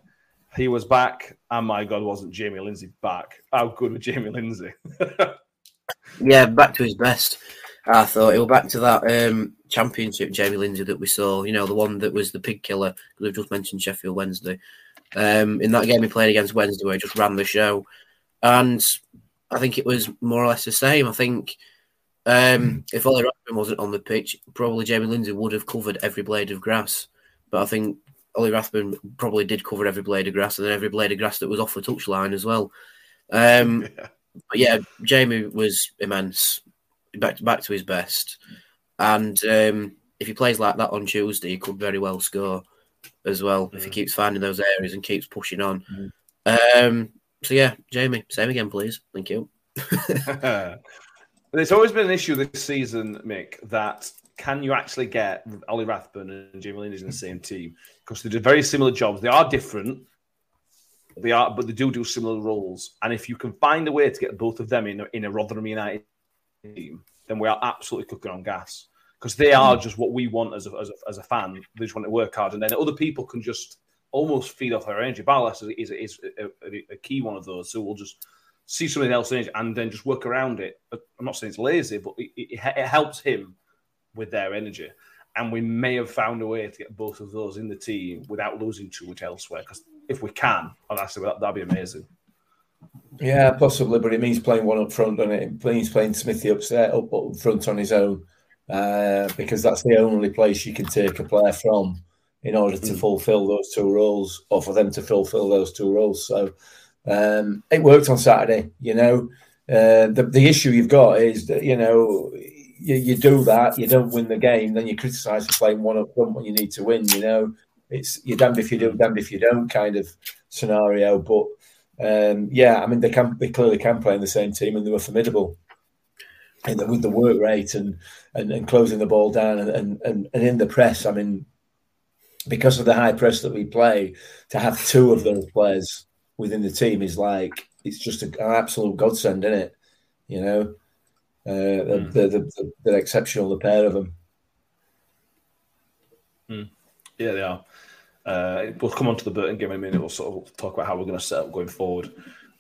[SPEAKER 2] He was back, and my God, wasn't Jamie Lindsay back? How good was Jamie Lindsay?
[SPEAKER 3] Yeah, back to his best. I thought he was back to that um, championship Jamie Lindsay that we saw. You know, the one that was the pig killer. We've just mentioned Sheffield Wednesday. Um, in that game he played against Wednesday, where he just ran the show, and I think it was more or less the same. I think um, if Ollie Rathbone wasn't on the pitch, probably Jamie Lindsay would have covered every blade of grass. But I think Ollie Rathbone probably did cover every blade of grass, and then every blade of grass that was off the touchline as well. Um, but yeah, Jamie was immense, back back to his best, and um, if he plays like that on Tuesday, he could very well score as well if he keeps finding those areas and keeps pushing on. Um, so yeah, Jamie, same again, please. Thank you.
[SPEAKER 2] There's always been an issue this season, Mick, that can you actually get Ollie Rathbone and Jamie Lindsay in the same team? Because they do very similar jobs. They are different. They are, but they do do similar roles. And if you can find a way to get both of them in a, in a Rotherham United team, then we are absolutely cooking on gas. Because they are just what we want as a, as, a, as a fan. They just want to work hard, and then other people can just almost feed off their energy. Barlas is, is, is a, a, a key one of those. So we'll just see something else in it and then just work around it. I'm not saying it's lazy, but it, it, it helps him with their energy. And we may have found a way to get both of those in the team without losing too much elsewhere. Because if we can, honestly, that, that'd be amazing.
[SPEAKER 4] Yeah, possibly, but it means playing one up front, doesn't it? It means playing Smithy upset up, up front on his own, uh, because that's the only place you can take a player from in order to fulfil those two roles, or for them to fulfil those two roles. So um, it worked on Saturday. You know, uh, the the issue you've got is that you know you, you do that, you don't win the game, then you criticise for playing one up front when you need to win. You know, it's you're damned if you do, damned if you don't kind of scenario, but. Um, yeah, I mean they can they clearly can play in the same team, and they were formidable. And with the work rate and, and, and closing the ball down and, and, and, and in the press, I mean, because of the high press that we play, to have two of those players within the team is like it's just an absolute godsend, isn't it? You know, uh,
[SPEAKER 2] Mm.
[SPEAKER 4] they're, they're, they're, exceptional, the pair of them.
[SPEAKER 2] Yeah, they are. Uh, we'll come on to the Burton game in a minute. We'll sort of talk about how we're going to set up going forward.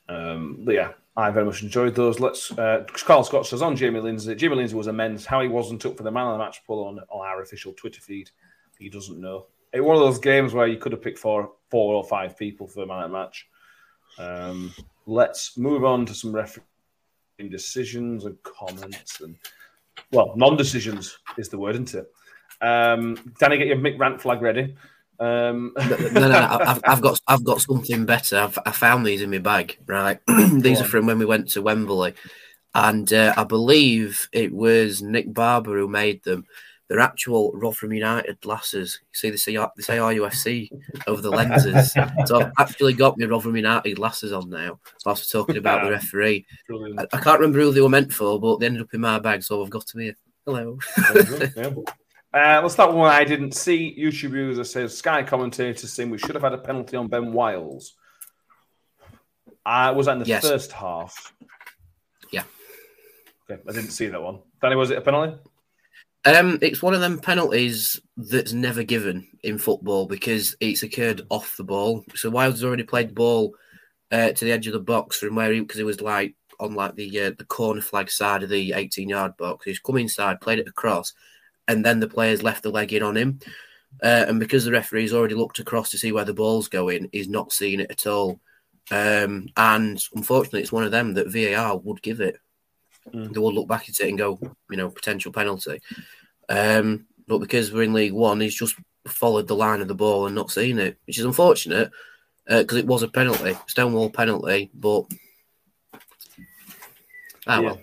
[SPEAKER 2] Um, but yeah, I very much enjoyed those. Let's. Uh, Carl Scott says on Jamie Lindsay. Jamie Lindsay was immense. How he wasn't up for the man of the match poll on, on our official Twitter feed, he doesn't know. It one of those games where you could have picked four, four or five people for the man of the match. Um, let's move on to some refereeing decisions and comments and well, non-decisions is the word, isn't it? Um, Danny, get your Mick rant flag ready. Um,
[SPEAKER 3] no, no, no, I've, I've got I've got something better. I've, I found these in my bag. Right, these are from when we went to Wembley, and uh, I believe it was Nick Barber who made them. They're actual Rotherham United glasses. You see, they say they say RUFC over the lenses. so I've actually got my Rotherham United glasses on now. Whilst we're talking about the referee. I, I can't remember who they were meant for, but they ended up in my bag, so I've got to be hello.
[SPEAKER 2] Uh, let's start with one I didn't see. YouTube user says Sky commentator saying we should have had a penalty on Ben Wiles. Uh, was that in the
[SPEAKER 3] Yes.
[SPEAKER 2] first half?
[SPEAKER 3] Yeah.
[SPEAKER 2] Okay, I didn't see that one. Danny, was it a penalty?
[SPEAKER 3] Um, it's one of them penalties that's never given in football because it's occurred off the ball. So Wiles already played the ball uh, to the edge of the box from where he because it was like on like the uh, the corner flag side of the 18 yard box. He's come inside, played it across, and then the players left the leg in on him. Uh, and because the referee's already looked across to see where the ball's going, he's not seen it at all. Um, and unfortunately, it's one of them that VAR would give it.
[SPEAKER 2] Mm.
[SPEAKER 3] They would look back at it and go, you know, potential penalty. Um, but because we're in League One, he's just followed the line of the ball and not seen it, which is unfortunate because it was a penalty, Stonewall penalty. But ah
[SPEAKER 2] Yeah.
[SPEAKER 3] well,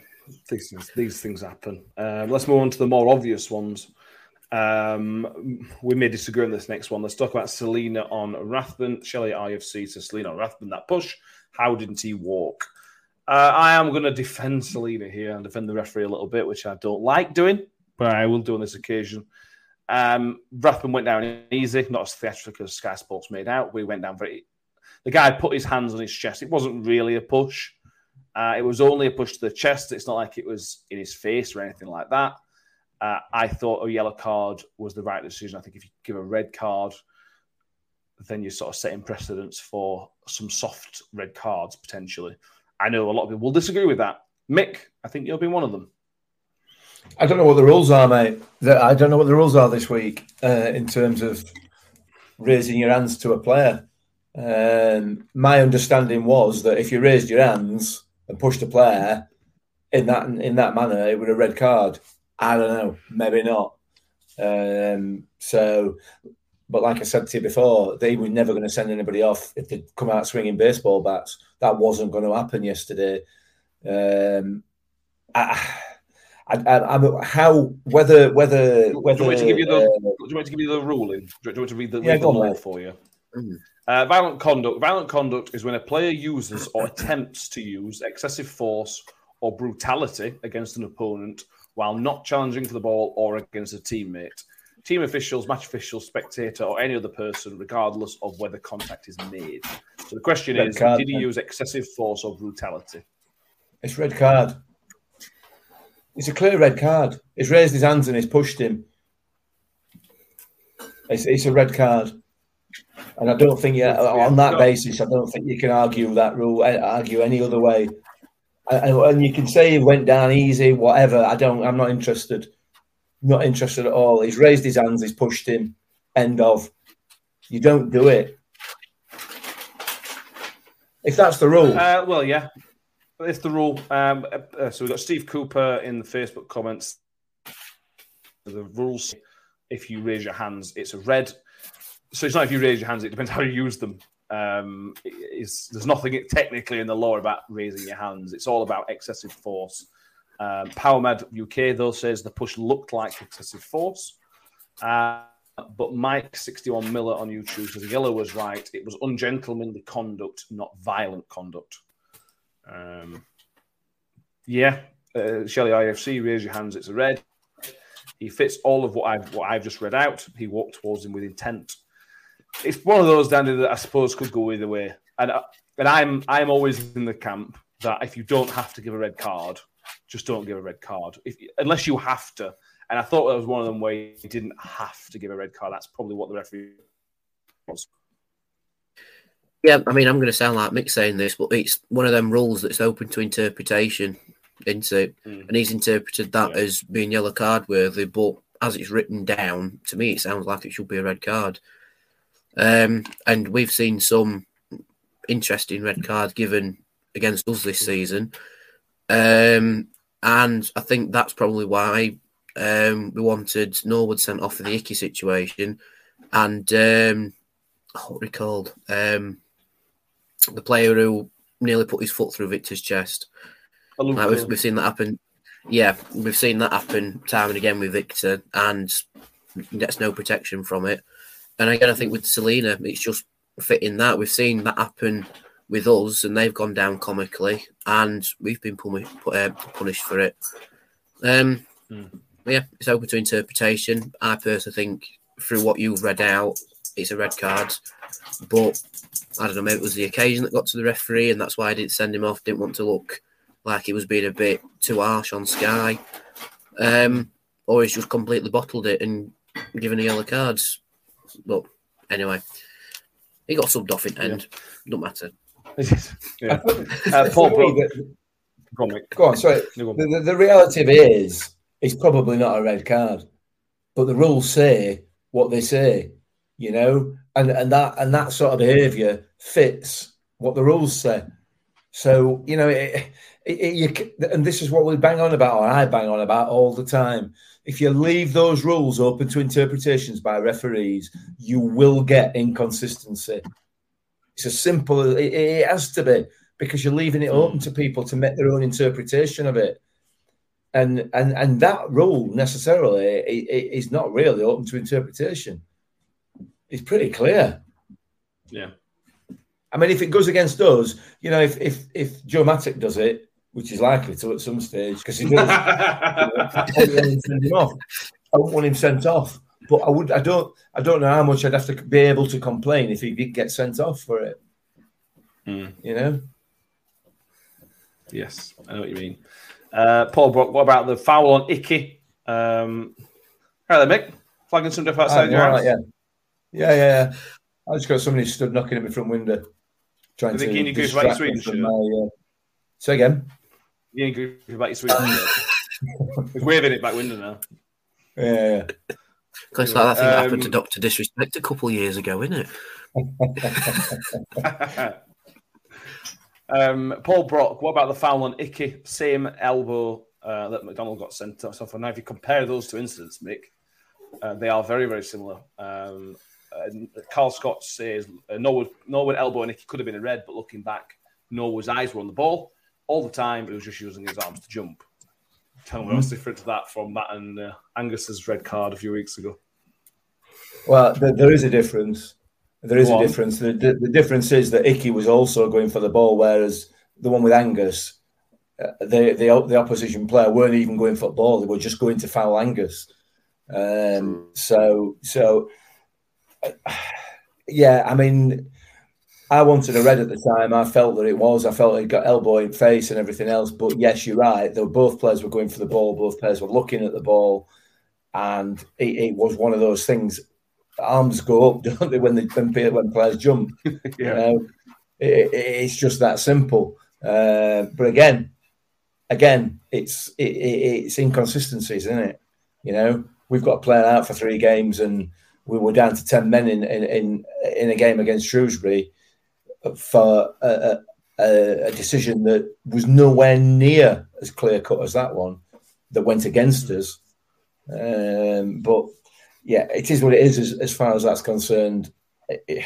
[SPEAKER 2] These things, these things happen. Um, let's move on to the more obvious ones. Um, we may disagree on this next one. Let's talk about Celina on Rathbone. Shelley IFC to Celina on Rathbone. That push. How didn't he walk? Uh, I am going to defend Celina here and defend the referee a little bit, which I don't like doing, but I will do on this occasion. Um, went down easy, not as theatrical as Sky Sports made out. We went down very. The guy put his hands on his chest. It wasn't really a push. Uh, it was only a push to the chest. It's not like it was in his face or anything like that. Uh, I thought a yellow card was the right decision. I think if you give a red card, then you're sort of setting precedence for some soft red cards potentially. I know a lot of people will disagree with that. Mick, I think you'll be one of them.
[SPEAKER 4] I don't know what the rules are, mate. I don't know what the rules are this week uh, in terms of raising your hands to a player. Um, my understanding was that if you raised your hands and pushed a player in that in that manner, it was a red card. I don't know, maybe not. Um, so, but like I said to you before, they were never going to send anybody off if they come out swinging baseball bats. That wasn't going to happen yesterday. Um, I, I, I, I'm how whether whether
[SPEAKER 2] Do you want to give you the
[SPEAKER 4] uh,
[SPEAKER 2] Do you want me to give you the ruling? Do you want to read the,
[SPEAKER 4] Yeah,
[SPEAKER 2] read the
[SPEAKER 4] go on,
[SPEAKER 2] for you?
[SPEAKER 3] Mm.
[SPEAKER 2] Uh, violent conduct. Violent conduct is when a player uses or attempts to use excessive force or brutality against an opponent while not challenging for the ball or against a teammate. Team officials, match officials, spectator, or any other person, regardless of whether contact is made. So the question
[SPEAKER 4] Red
[SPEAKER 2] is:
[SPEAKER 4] card,
[SPEAKER 2] Did he
[SPEAKER 4] then.
[SPEAKER 2] use excessive force or brutality?
[SPEAKER 4] It's red card. It's a clear red card. He's raised his hands and he's pushed him. It's, it's a red card. And I don't think, yeah, on that basis, I don't think you can argue that rule, eh, argue any other way. And, and you can say he went down easy, whatever. I don't, I'm not interested. Not interested at all. He's raised his hands, he's pushed him. End of. You don't do it. If that's the rule.
[SPEAKER 2] Uh, well, yeah, it's the rule. Um, uh, so we've got Steve Cooper in the Facebook comments. The rules: if you raise your hands, it's a red. So it's not if you raise your hands; it depends how you use them. Um, there's nothing technically in the law about raising your hands. It's all about excessive force. Um, PowerMad UK though says the push looked like excessive force. Uh, but Mike sixty one Miller on YouTube says Yellow was right. It was ungentlemanly conduct, not violent conduct. Um, yeah, uh, Shelley IFC, raise your hands. It's a red. He fits all of what I've what I've just read out. He walked towards him with intent. It's one of those, Danny, that I suppose could go either way. And uh, and I'm I'm always in the camp that if you don't have to give a red card, just don't give a red card. If unless you have to. And I thought that was one of them where you didn't have to give a red card. That's probably what the referee was.
[SPEAKER 3] Yeah, I mean, I'm going to sound like Mick saying this, but it's one of them rules that's open to interpretation, isn't it?
[SPEAKER 2] Mm.
[SPEAKER 3] And he's interpreted that
[SPEAKER 2] Yeah.
[SPEAKER 3] as being yellow card worthy, but as it's written down, to me, it sounds like it should be a red card. Um, and we've seen some interesting red cards given against us this season. Um, and I think that's probably why um, we wanted Norwood sent off for the icky situation. And um, what were called? Um, the player who nearly put his foot through Victor's chest. Like we've, we've seen that happen. Yeah, we've seen that happen time and again with Victor, and gets no protection from it. And again, I think with Celina, it's just fitting that we've seen that happen with us, and they've gone down comically, and we've been uh, punished for it. Um,
[SPEAKER 2] Mm.
[SPEAKER 3] yeah, it's open to interpretation. I personally think through what you've read out, it's a red card. But I don't know, maybe it was the occasion that got to the referee, and that's why I didn't send him off. Didn't want to look like he was being a bit too harsh on Sky, um, or he's just completely bottled it and given the yellow cards. But anyway, he got subbed off in end. Don't matter.
[SPEAKER 2] yeah. Uh, Paul Brook. Go on,
[SPEAKER 4] Go on, sorry.
[SPEAKER 2] Go on.
[SPEAKER 4] The, the, the reality of it is, it's probably not a red card, but the rules say what they say, you know, and and that and that sort of behaviour fits what the rules say. So you know, it, it, it, you, and this is what we bang on about, or I bang on about all the time. If you leave those rules open to interpretations by referees, you will get inconsistency. It's as simple as it, it has to be because you're leaving it open to people to make their own interpretation of it. And and and that rule necessarily is not really open to interpretation. It's pretty clear.
[SPEAKER 2] Yeah.
[SPEAKER 4] I mean, if it goes against us, you know, if if if Joe Mattock does it, which is likely to at some stage, because he does, I wouldn't want him sent off. I wouldn't want him sent off. But I would. I don't. I don't know how much I'd have to be able to complain if he did get sent off for it.
[SPEAKER 2] Hmm.
[SPEAKER 4] You know.
[SPEAKER 2] Yes, I know what you mean. Uh, Paul Brock, what about the foul on Icky? Um, hello, Mick. Flagging some stuff outside your
[SPEAKER 4] right,
[SPEAKER 2] house.
[SPEAKER 4] yeah. Yeah, yeah, yeah. I just got somebody stood knocking at my front window, trying
[SPEAKER 2] Are
[SPEAKER 4] to
[SPEAKER 2] getting you goose about your
[SPEAKER 4] distract me
[SPEAKER 2] Sweden
[SPEAKER 4] from
[SPEAKER 2] shirt?
[SPEAKER 4] my. Uh... Say again.
[SPEAKER 2] You ain't good about your sweet. He's waving it back window now.
[SPEAKER 4] Yeah, yeah.
[SPEAKER 3] It's like that thing that happened to
[SPEAKER 2] Um,
[SPEAKER 3] Doctor Disrespect a couple of years ago, isn't it?
[SPEAKER 2] um, Paul Brock, what about the foul on Icky? Same elbow uh, that MacDonald got sent off. So now, if you compare those two incidents, Mick, uh, they are very, very similar. Um, uh, Carl Scott says uh, Norwood, Norwood elbow and Icky could have been a red, but looking back, Norwood's eyes were on the ball all the time. He was just using his arms to jump. Tell me what's different to that from that and uh, Angus's red card a few weeks ago.
[SPEAKER 4] Well, there, there is a difference. There is
[SPEAKER 2] Go
[SPEAKER 4] a
[SPEAKER 2] on.
[SPEAKER 4] difference. The, the, the difference is that Icky was also going for the ball, whereas the one with Angus, uh, the, the the opposition player weren't even going for the ball; they were just going to foul Angus. Um, so, so yeah, I mean, I wanted a red at the time. I felt that it was. I felt it got elbow in face and everything else. But yes, you're right. Were, both players were going for the ball. Both players were looking at the ball, and it, it was one of those things. Arms go up, don't they, when they when, when players jump? You know, it, it- it's just that simple. Uh, but again, again, it's it, it, it's inconsistencies, isn't it? You know, we've got a player out for three games, and we were down to ten men in in in, in a game against Shrewsbury for a, a, a a decision that was nowhere near as clear cut as that one that went against us. Um, but yeah, it is what it is as, as far as that's concerned. It- it-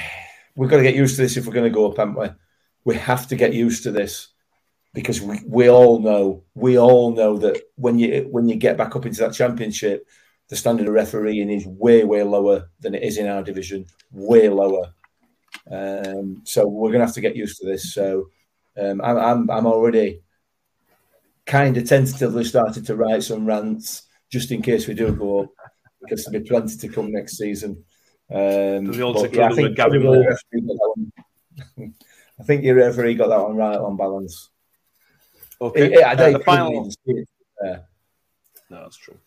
[SPEAKER 4] we've got to get used to this if we're going to go up, haven't we? We have to get used to this because we, we all know we all know that when you when you get back up into that championship, the standard of refereeing is way way lower than it is in our division, way lower. Um, so we're going to have to get used to this. So um, I'm, I'm I'm already kind of tentatively started to write some rants just in case we do go up, because there'll be plenty to come next season. Um,
[SPEAKER 2] Does he also
[SPEAKER 4] but yeah, I think
[SPEAKER 2] with Gavin Moore?
[SPEAKER 4] referee got that one- I think your referee got that one right on balance.
[SPEAKER 2] Okay.
[SPEAKER 4] Yeah, I
[SPEAKER 2] Uh, the final.
[SPEAKER 4] see it there.
[SPEAKER 2] No, that's true.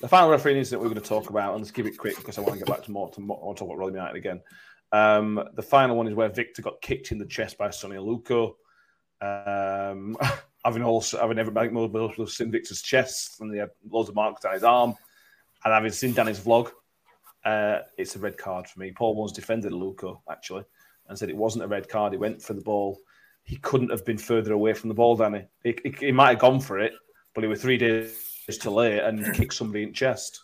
[SPEAKER 2] The final referee incident we're going to talk about, and let's keep it quick because I want to get back to more. To more I want to talk about Rotherham United again. Um, the final one is where Victor got kicked in the chest by Sone Aluko. Um, having also having everybody mobile seen Victor's chest, and they had loads of marks down his arm, and having seen Danny's vlog, uh, it's a red card for me. Paul once defended Aluko actually, and said it wasn't a red card. He went for the ball. He couldn't have been further away from the ball, Danny. He, he, he might have gone for it, but he was three days too late and kick somebody in the chest.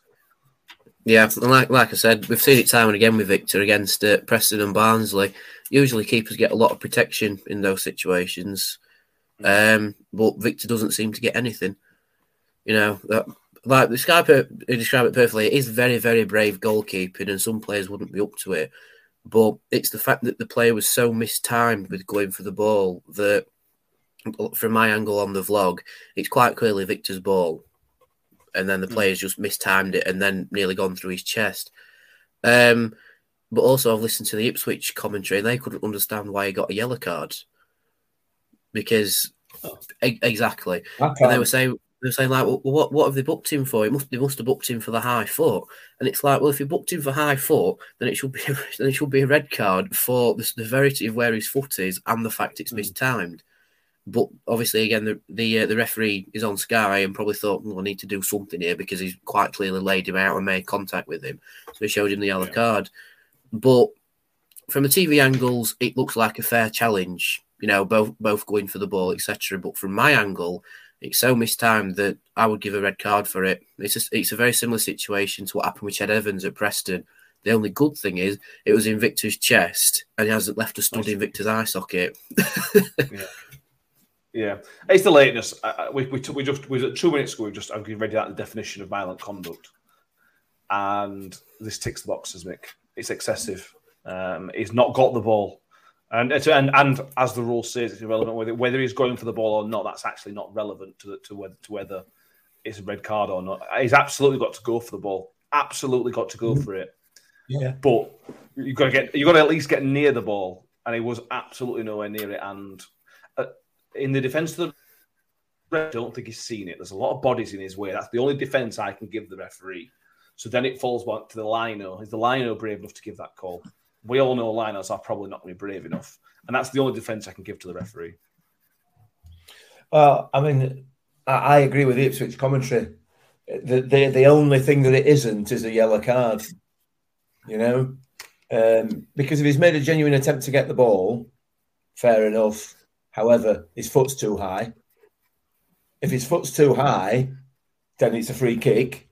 [SPEAKER 3] Yeah, like like I said, we've seen it time and again with Victor against uh, Preston and Barnsley. Usually, keepers get a lot of protection in those situations, um, but Victor doesn't seem to get anything. You know, that, like describe it, described it perfectly. It is very, very brave goalkeeping, and some players wouldn't be up to it. But it's the fact that the player was so mistimed with going for the ball that, from my angle on the vlog, it's quite clearly Victor's ball and then the players just mistimed it and then nearly gone through his chest. Um, but also, I've listened to the Ipswich commentary and they couldn't understand why he got a yellow card because e- exactly. And they were saying they were saying like, well, what what have they booked him for? It must they must have booked him for the high foot. And it's like, well, if you booked him for high foot, then it should be then it should be a red card for the severity of where his foot is and the fact it's mistimed. But obviously, again, the the, uh, the referee is on Sky and probably thought, well, I need to do something here because he's quite clearly laid him out and made contact with him. So he showed him the yellow
[SPEAKER 2] Yeah.
[SPEAKER 3] card. But from the TV angles, it looks like a fair challenge. You know, both both going for the ball, etc. But from my angle, it's so mistimed that I would give a red card for it. It's just, it's a very similar situation to what happened with Chad Evans at Preston. The only good thing is it was in Victor's chest and he hasn't left a stud in Victor's eye socket.
[SPEAKER 2] Yeah, it's the lateness. I- We, we, took, we just we two minutes ago. We just I've read out the definition of violent conduct, and this ticks the boxes, Mick. It's excessive. Um, he's not got the ball, and and and as the rule says, it's irrelevant whether whether he's going for the ball or not. That's actually not relevant to the, to whether to whether it's a red card or not. He's absolutely got to go for the ball. Absolutely got to go for it.
[SPEAKER 4] Yeah.
[SPEAKER 2] But you got to get you got to at least get near the ball, and he was absolutely nowhere near it. And in the defence of the, I don't think he's seen it. There's a lot of bodies in his way. That's the only defence I can give the referee. So then it falls back to the lino. Is the lino brave enough to give that call? We all know linos are probably not going to be brave enough, and that's the only defence I can give to the referee.
[SPEAKER 4] Well, I mean, I, agree with Ipswich commentary. The, the the only thing that it isn't is a yellow card. You know, um, because if he's made a genuine attempt to get the ball, fair enough. However, his foot's too high. If his foot's too high, then it's a free kick.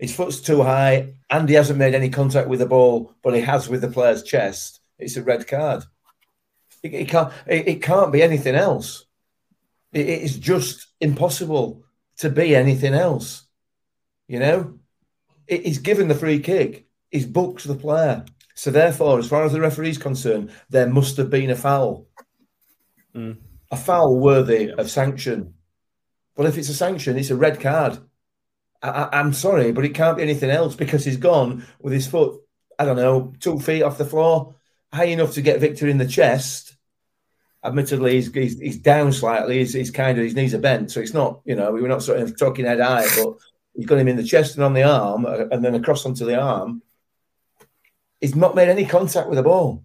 [SPEAKER 4] His foot's too high, and he hasn't made any contact with the ball, but he has with the player's chest. It's a red card. It, it can't. It, it can't be anything else. It, it is just impossible to be anything else. You know, he's given the free kick. He's booked the player. So therefore, as far as the referee's concerned, there must have been a foul.
[SPEAKER 2] Mm.
[SPEAKER 4] A foul worthy
[SPEAKER 2] Yeah.
[SPEAKER 4] of sanction. But if it's a sanction, it's a red card. I, I'm sorry, but it can't be anything else because he's gone with his foot, I don't know, two feet off the floor, high enough to get Victor in the chest. Admittedly, he's, he's, he's down slightly. He's, he's kind of his knees are bent, so it's not, you know we were not sort of talking head high, but he's got him in the chest and on the arm, uh, and then across onto the arm. He's not made any contact with the ball.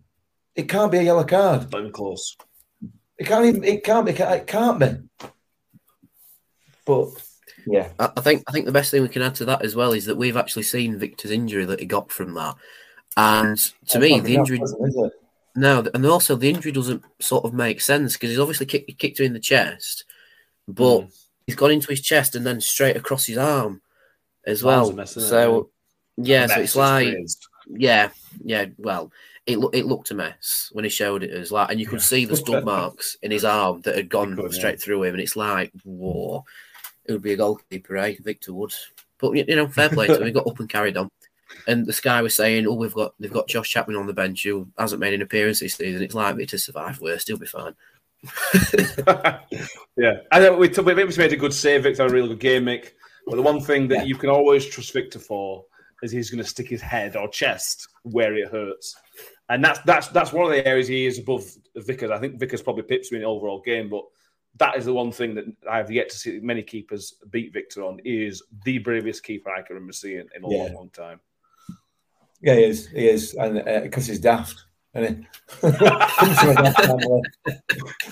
[SPEAKER 4] It can't be a yellow card.
[SPEAKER 2] Even close.
[SPEAKER 4] It can't even. It can't be. It can't be. But yeah,
[SPEAKER 3] I I think I think the best thing we can add to that as well is that we've actually seen Victor's injury that he got from that, and to me the injury no, and also the injury doesn't sort of make sense because he's obviously kicked, he kicked him in the chest, but mm. he's gone into his chest and then straight across his arm as well.
[SPEAKER 2] mess, isn't it?
[SPEAKER 3] so yeah, so it's like
[SPEAKER 2] raised.
[SPEAKER 3] yeah, yeah. Well, it loo- it looked a mess when he showed it as like, and you could
[SPEAKER 2] Yeah.
[SPEAKER 3] see the stud marks in his arm that had gone
[SPEAKER 2] could, yeah.
[SPEAKER 3] straight through him, and it's like, whoa, it would be a goalkeeper, eh? Victor Woods. but you know, fair play to him. He got up and carried on. And the Sky was saying, "Oh, we've got they've got Josh Chapman on the bench who hasn't made an appearance this season. It's likely to survive worst. He'll be fine."
[SPEAKER 2] yeah, I know we we made a good save. Victor a really good game, Mick. But the one thing that
[SPEAKER 4] Yeah.
[SPEAKER 2] you can always trust Victor for is he's going to stick his head or chest where it hurts, and that's that's that's one of the areas he is above Vickers. I think Vickers probably pips me in the overall game, but that is the one thing that I've yet to see many keepers beat Victor on. He is the bravest keeper I can remember seeing in a
[SPEAKER 4] Yeah.
[SPEAKER 2] long, long time.
[SPEAKER 4] Yeah, he is. He is, and because he's daft. isn't he? Comes from a daft family.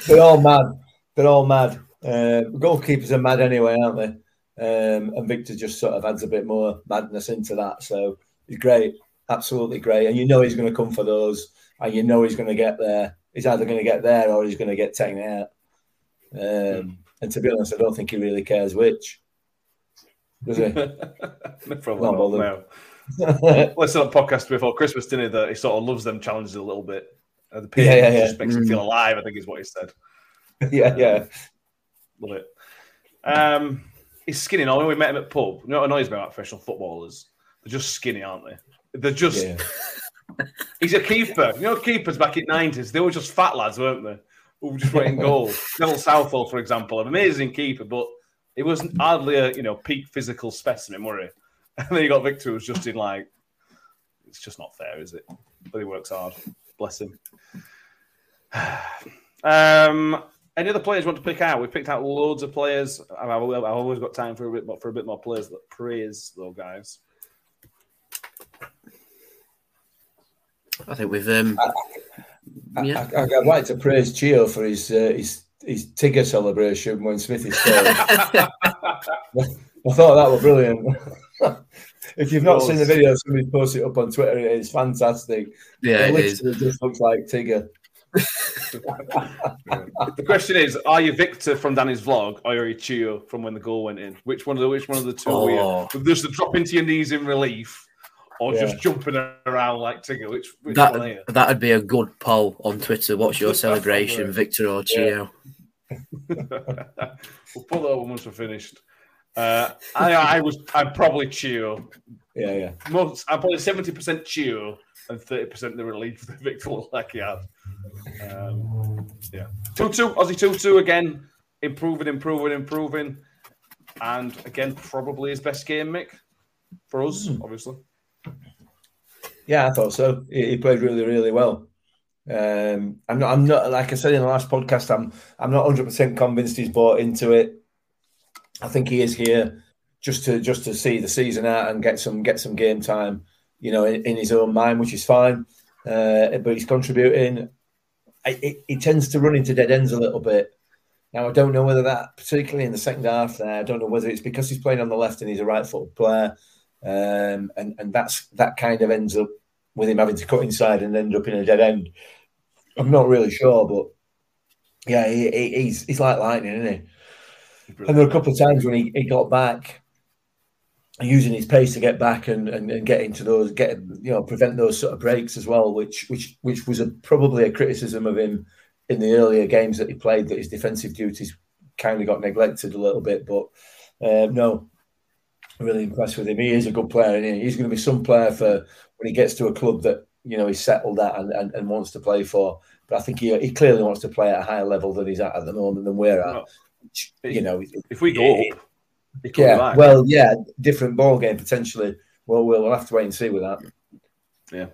[SPEAKER 4] They're all mad. They're all mad. Uh, goalkeepers are mad anyway, aren't they? Um, and Victor just sort of adds a bit more madness into that. So he's great, absolutely great. And you know he's going to come for those, and you know he's going to get there. He's either going to get there or he's going to get taken out. Um, And to be honest, I don't think he really cares which. Does he?
[SPEAKER 2] no problem.
[SPEAKER 4] Not bothered.
[SPEAKER 2] No. Listen on podcast before Christmas, didn't he? That he sort of loves them challenges a little bit. Uh, the pain
[SPEAKER 4] Yeah, yeah, yeah.
[SPEAKER 2] just makes him feel alive. I think is what he said.
[SPEAKER 4] yeah, yeah.
[SPEAKER 2] Love it. Um, he's skinny. Now, when we met him at pub, you know what annoys me about professional footballers? They're just skinny, aren't they? They're just.
[SPEAKER 4] yeah.
[SPEAKER 2] He's a keeper. You know, keepers back in nineties, they were just fat lads, weren't they? Who were just waiting goal. Neville Southall, for example, an amazing keeper, but he wasn't hardly a you know peak physical specimen, were he? And then you got Victor, who was just in like, it's just not fair, is it? But he works hard. Bless him. Um, Any other players you want to pick out? We've picked out loads of players. I've, I've always got time for a bit more, for a bit more players that praise though, guys.
[SPEAKER 3] I think we've um, yeah.
[SPEAKER 4] I, would like to praise Chio for his uh, his his Tigger celebration when Smithy scored. I thought that was brilliant. if you've not seen the video, somebody post it up on Twitter. It's fantastic.
[SPEAKER 3] Yeah,
[SPEAKER 4] it,
[SPEAKER 3] it is.
[SPEAKER 4] just looks like Tigger.
[SPEAKER 2] the question is: Are you Victor from Danny's vlog, or are you Chio from when the goal went in? Which one of the which one of the two?
[SPEAKER 3] Oh.
[SPEAKER 2] Are you? Just to drop into your knees in relief, or
[SPEAKER 4] Yeah.
[SPEAKER 2] just jumping around like Tigger? Which, which
[SPEAKER 3] That
[SPEAKER 2] one are you?
[SPEAKER 3] that'd be a good poll on Twitter. What's your celebration. Victor or Chio?
[SPEAKER 2] we'll pull that one once we're finished. Uh, I, I was, I'm probably Chio.
[SPEAKER 4] Yeah, yeah.
[SPEAKER 2] Most, I'm probably seventy percent Chio and thirty percent the relief that Victor he had. Um, yeah, two two Aussie two two again, improving, improving, improving, and again probably his best game, Mick, for us, obviously.
[SPEAKER 4] Yeah, I thought so. He, he played really, really well. Um, I'm not. I'm not. Like I said in the last podcast, I'm. I'm not 100 percent convinced he's bought into it. I think he is here just to just to see the season out and get some get some game time. You know, in, in his own mind, which is fine. Uh, but he's contributing. I, it, he tends to run into dead ends a little bit. Now I don't know whether that, particularly in the second half, there, I don't know whether it's because he's playing on the left and he's a right-footed player, um, and and that's that kind of ends up with him having to cut inside and end up in a dead end. I'm not really sure, but yeah, he, he, he's he's like lightning, isn't he? And there were a couple of times when he, he got back, using his pace to get back and, and, and get into those, get you know, prevent those sort of breaks as well, which which which was a, probably a criticism of him in the earlier games that he played that his defensive duties kind of got neglected a little bit. But uh, no, really impressed with him. He is a good player, and he? he's going to be some player for when he gets to a club that you know he's settled at and, and, and wants to play for. But I think he, he clearly wants to play at a higher level than he's at at the moment than we're at.
[SPEAKER 2] Well,
[SPEAKER 4] Which, you know,
[SPEAKER 2] If we go up, he could be
[SPEAKER 4] yeah,
[SPEAKER 2] back.
[SPEAKER 4] well, yeah, different ball game potentially. Well, we'll we'll have to wait and see with that. Yeah.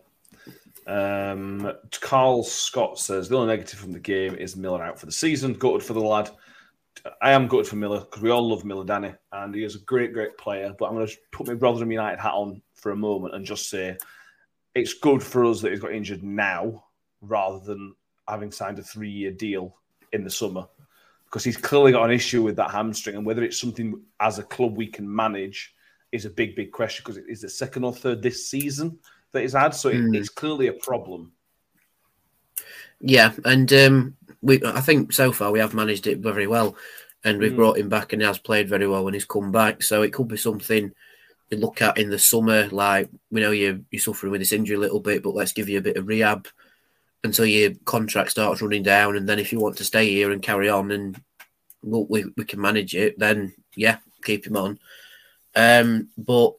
[SPEAKER 2] Um, Carl Scott says the only negative from the game is Miller out for the season. Gutted for the lad. I am gutted for Miller because we all love Miller, Danny, and he is a great, great player. But I'm going to put my Rotherham United hat on for a moment and just say it's good for us that he's got injured now rather than having signed a three-year deal in the summer because he's clearly got an issue with that hamstring, and whether it's something as a club we can manage is a big, big question because it is the second or third this season that he's had, so it,
[SPEAKER 3] Mm.
[SPEAKER 2] it's clearly a problem.
[SPEAKER 3] Yeah, and um, we I think so far we have managed it very well, and we've
[SPEAKER 2] Mm.
[SPEAKER 3] brought him back, and he has played very well when he's come back. So it could be something you look at in the summer, like we know you you're suffering with this injury a little bit, but let's give you a bit of rehab until your contract starts running down, and then if you want to stay here and carry on, and we we can manage it, then yeah, keep him on. Um, but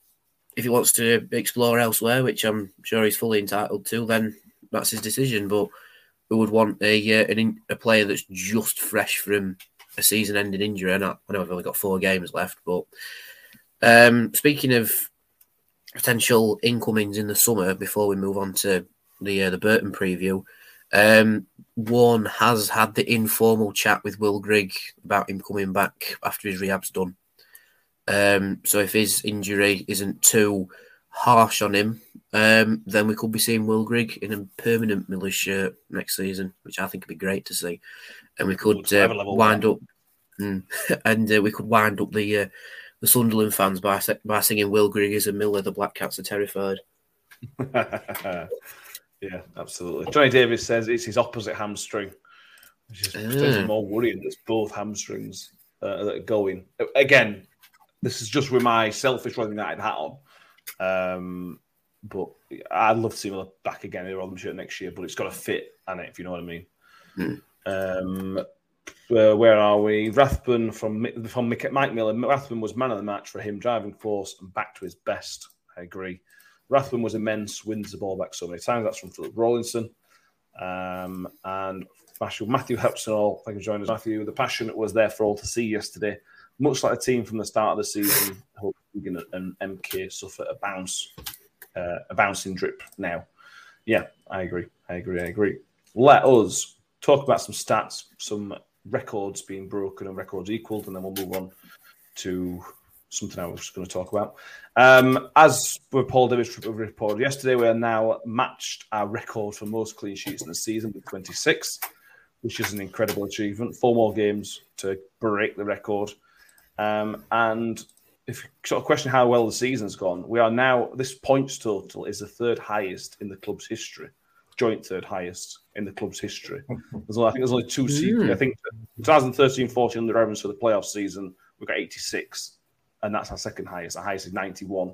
[SPEAKER 3] if he wants to explore elsewhere, which I'm sure he's fully entitled to, then that's his decision. But we would want a uh, an a player that's just fresh from a season-ending injury. And I, I know we've only got four games left, but um, speaking of potential incomings in the summer, before we move on to the uh, the Burton preview, um, one has had the informal chat with Will Grigg about him coming back after his rehab's done. Um, so if his injury isn't too harsh on him, um, then we could be seeing Will Grigg in a permanent Millers shirt next season, which I think would be great to see. And we could uh, wind up, mm, and uh, we could wind up the uh, the Sunderland fans by by singing Will Grigg is a Miller, the Black Cats are terrified.
[SPEAKER 2] yeah, absolutely. Johnny Davis says it's his opposite hamstring, which is potentially
[SPEAKER 3] Ah.
[SPEAKER 2] more worrying. That's both hamstrings uh, that are going. Again, this is just with my selfish Rotherham United hat on. Um, but I'd love to see him back again in the Rotherham shirt next year, but it's got to fit on it, if you know what I mean.
[SPEAKER 3] Hmm.
[SPEAKER 2] Um, uh, where are we? Rathbone from from Mick- Mike Miller. Rathbone was man of the match for him, driving force and back to his best. I agree. Rathbone was immense, wins the ball back so many times. That's from Philip Rawlinson. Um, and Matthew, Matthew Hepsonall, thank you for joining us, Matthew. The passion was there for all to see yesterday. Much like a team from the start of the season, hope and MK suffer a bounce, uh, a bouncing drip now. Yeah, I agree. I agree. I agree. Let us talk about some stats, some records being broken and records equaled, and then we'll move on to something I was going to talk about. Um, as with Paul Davis reported yesterday, we are now matched our record for most clean sheets in the season with 26, which is an incredible achievement. Four more games to break the record. Um, and if you sort of question how well the season's gone, we are now, this points total is the third highest in the club's history, joint third highest in the club's history. There's only, I think there's only two seasons. I think 2013 14 under Evans for the playoff season, we got 86, and that's our second highest. Our highest is 91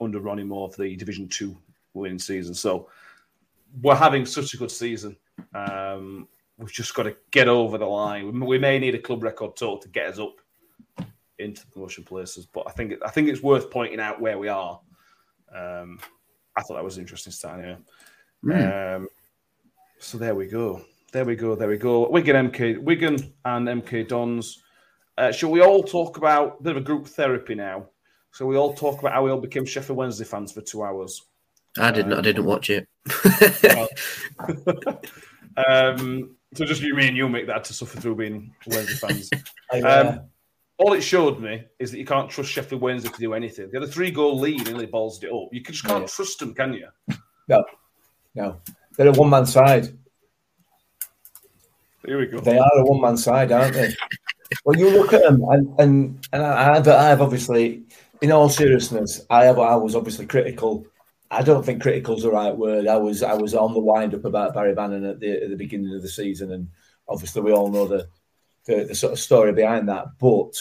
[SPEAKER 2] under Ronnie Moore for the Division Two winning season. So we're having such a good season. Um, we've just got to get over the line. We may need a club record total to get us up into the promotion places, but I think I think it's worth pointing out where we are. Um, I thought that was an interesting start here. Mm. Um, so there we go. There we go. There we go. Wigan MK Wigan and MK Dons. Uh, shall we all talk about a bit of a group therapy now? So we all talk about how we all became Sheffield Wednesday fans for two hours.
[SPEAKER 3] I didn't. Um, I didn't watch it.
[SPEAKER 2] um, so just you, me, and you make that to suffer through being Wednesday fans. um, all it showed me is that you can't trust Sheffield Wednesday to do anything. They had a three-goal lead and they ballsed it up. You just can't yeah. trust them, can you?
[SPEAKER 4] No, no. They're a one-man side.
[SPEAKER 2] Here we go.
[SPEAKER 4] They are a one-man side, aren't they? Well, you look at them, and and, and I, I've, I've obviously, in all seriousness, I have I was obviously critical. I don't think critical is the right word. I was I was on the wind up about Barry Bannan at the at the beginning of the season, and obviously we all know the the, the sort of story behind that. But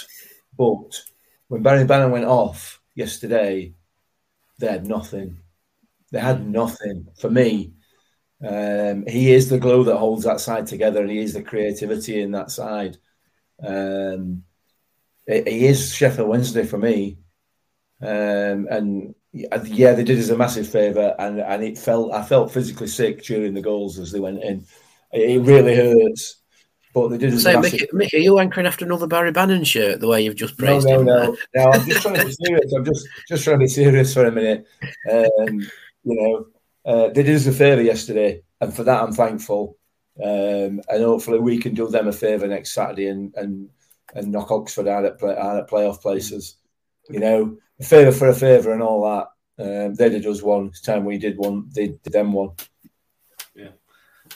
[SPEAKER 4] but when Barry Bannan went off yesterday, they had nothing. They had nothing for me. Um, he is the glue that holds that side together, and he is the creativity in that side. Um, he is Sheffield Wednesday for me, um, and yeah, they did us a massive favour, and and it felt I felt physically sick during the goals as they went in. It really hurts, but they did.
[SPEAKER 3] So, massive... Mickey, Mickey, are you anchoring after another Barry Bannan shirt? The way you've just praised
[SPEAKER 4] no,
[SPEAKER 3] no,
[SPEAKER 4] him. No, no, I'm just trying to be serious. I'm just just trying to be serious for a minute. Um, you know, uh, they did us a favour yesterday, and for that I'm thankful. Um, and hopefully we can do them a favour next Saturday and and and knock Oxford out at, play, out at playoff places. You know, a favour for a favour and all that. Um, they did us one. It's time we did one. They did them one.
[SPEAKER 2] Yeah.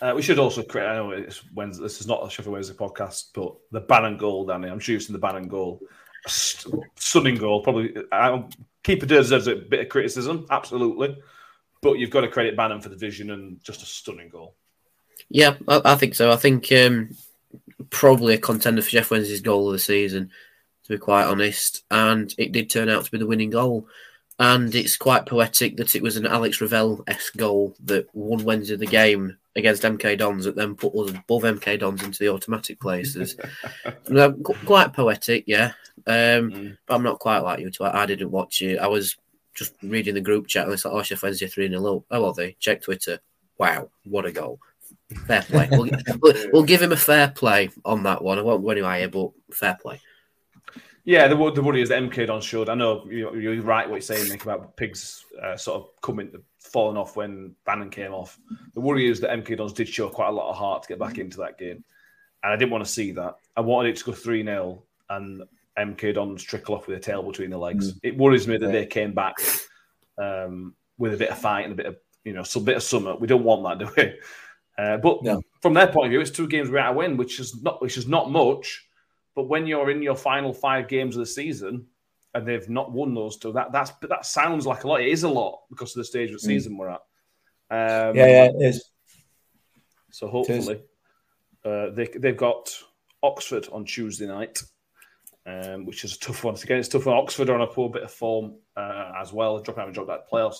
[SPEAKER 2] Uh, we should also create. I know it's Wednesday. This is not a Sheffield Wednesday podcast, but the Bannan goal, Danny. I'm choosing the Bannan goal. St- stunning goal. Probably. I, keeper deserves a bit of criticism, absolutely. But you've got to credit Bannan for the vision and just a stunning goal.
[SPEAKER 3] Yeah, I, I think so. I think um, probably a contender for Sheff Wednesday's goal of the season, to be quite honest. And it did turn out to be the winning goal. And it's quite poetic that it was an Alex Revell esque goal that won Wednesday the game against MK Dons that then put us above MK Dons into the automatic places. quite poetic, yeah. Um, mm. But I'm not quite like you. Too. I, didn't watch it. I was just reading the group chat and it's like, oh, Sheffield Wednesday 3 0. Oh, are they? Check Twitter. Wow, what a goal. Fair play. We'll, we'll, give him a fair play on that one. I won't go any higher, but fair play.
[SPEAKER 2] Yeah, the, the worry is that MK Don should. I know you're, you're right what you're saying, Nick, about pigs uh, sort of coming, falling off when Bannan came off. The worry is that MK Dons did show quite a lot of heart to get back into that game. And I didn't want to see that. I wanted it to go 3 0 and MK Dons trickle off with a tail between the legs. Mm. It worries me that they came back um, with a bit of fight and a bit of, you know, some bit of summer. We don't want that, do we? Uh, but from their point of view, it's two games without a win, which is not which is not much. But when you're in your final five games of the season and they've not won those two, that that's that sounds like a lot. It is a lot because of the stage of the mm. season we're at.
[SPEAKER 4] Um, yeah, yeah, it is.
[SPEAKER 2] So hopefully, uh, they they've got Oxford on Tuesday night, um, which is a tough one. Again, it's tough for Oxford on a poor bit of form uh, as well, dropping out of job at playoffs.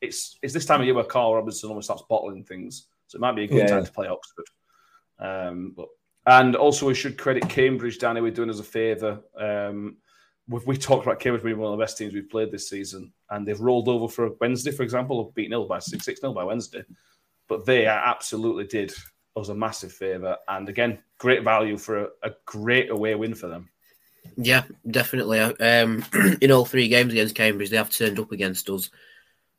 [SPEAKER 2] It's it's this time of year where Karl Robinson almost starts bottling things. So it might be a good yeah, time to play Oxford. Um, but and also we should credit Cambridge, Danny. We're doing us a favour. Um, we've, we talked about Cambridge being one of the best teams we've played this season, and they've rolled over for Wednesday, for example, beaten ill by six six nil by Wednesday. But they absolutely did us a massive favour, and again, great value for a, a great away win for them.
[SPEAKER 3] Yeah, definitely. Um, in all three games against Cambridge, they have turned up against us.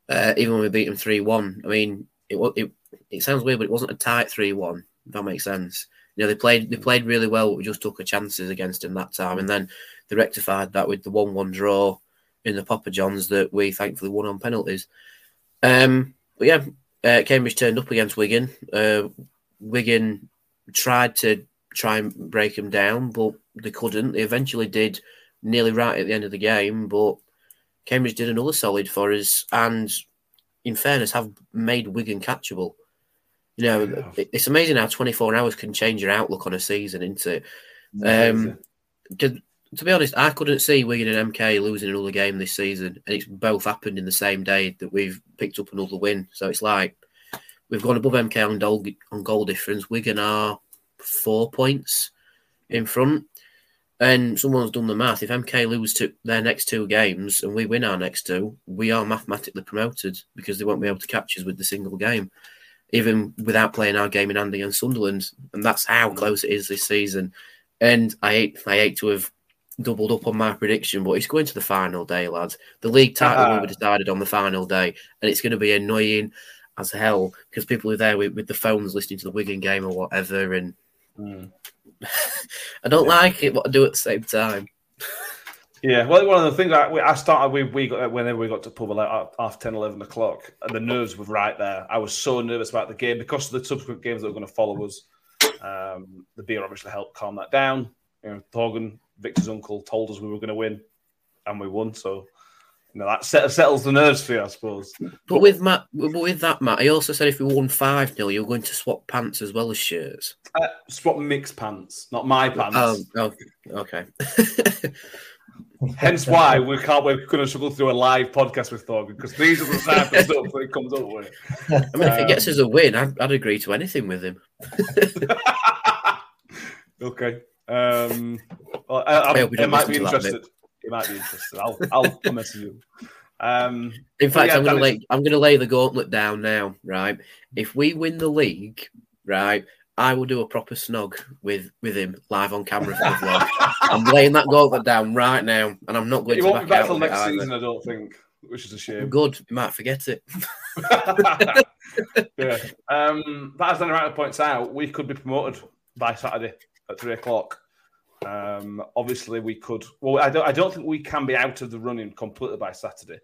[SPEAKER 3] Uh, even when we beat them three one. I mean, it, it it sounds weird, but it wasn't a tight three one. If that makes sense. You know, they played they played really well. We just took a chances against them that time, and then they rectified that with the one-one draw in the Papa Johns that we thankfully won on penalties. Um, but yeah, uh, Cambridge turned up against Wigan. Uh, Wigan tried to try and break them down, but they couldn't. They eventually did nearly right at the end of the game, but Cambridge did another solid for us, and in fairness, have made Wigan catchable. You know, it's amazing how 24 hours can change your outlook on a season, isn't it? Um, to, to be honest, I couldn't see Wigan and MK losing another game this season, and it's both happened in the same day that we've picked up another win. So it's like we've gone above MK on goal on goal difference. Wigan are four points in front, and someone's done the math. If MK lose to their next two games and we win our next two, we are mathematically promoted because they won't be able to catch us with the single game, even without playing our game in hand against Sunderland. And that's how close it is this season. And I hate, I hate to have doubled up on my prediction, but it's going to the final day, lads. The league title will be decided on the final day, and it's going to be annoying as hell because people are there with, with the phones listening to the Wigan game or whatever, and
[SPEAKER 2] Mm.
[SPEAKER 3] I don't like it, but I do at the same time.
[SPEAKER 2] Yeah, well, one of the things I, I started, we, we got, whenever we got to pub, like half 10, 11 o'clock, and the nerves were right there. I was so nervous about the game because of the subsequent games that were going to follow us. Um, the beer obviously helped calm that down. You know, Thorgan, Victor's uncle, told us we were going to win, and we won. So, you know, that set, settles the nerves for you, I suppose.
[SPEAKER 3] But with Matt, but with that, Matt, he also said if we won five 0 you're going to swap pants as well as shirts.
[SPEAKER 2] Uh, swap mixed pants, not my pants.
[SPEAKER 3] Oh, oh okay.
[SPEAKER 2] Hence why we can't. We're going to struggle through a live podcast with Thorgan because these are the type of stuff that he comes up with.
[SPEAKER 3] I mean, if he
[SPEAKER 2] Um,
[SPEAKER 3] gets us a win, I'd, I'd agree to anything with him.
[SPEAKER 2] okay. Um, well, I, I,
[SPEAKER 3] I hope we
[SPEAKER 2] it
[SPEAKER 3] don't
[SPEAKER 2] might be
[SPEAKER 3] to that bit.
[SPEAKER 2] It might be interested. I'll, I'll, message you. Um,
[SPEAKER 3] In fact,
[SPEAKER 2] yeah,
[SPEAKER 3] I'm
[SPEAKER 2] that is-
[SPEAKER 3] lay I'm to lay the gauntlet down now. Right, if we win the league, right, I will do a proper snog with with him live on camera for the vlog. I'm laying that gauntlet down right now, and I'm not going
[SPEAKER 2] he
[SPEAKER 3] to
[SPEAKER 2] won't
[SPEAKER 3] back
[SPEAKER 2] be back
[SPEAKER 3] out
[SPEAKER 2] till next season, I don't think, which is a shame.
[SPEAKER 3] Good, you might forget it.
[SPEAKER 2] yeah. Um, but as Dan Wright points out, we could be promoted by Saturday at three o'clock. Um, obviously, we could. Well, I don't. I don't think we can be out of the running completely by Saturday.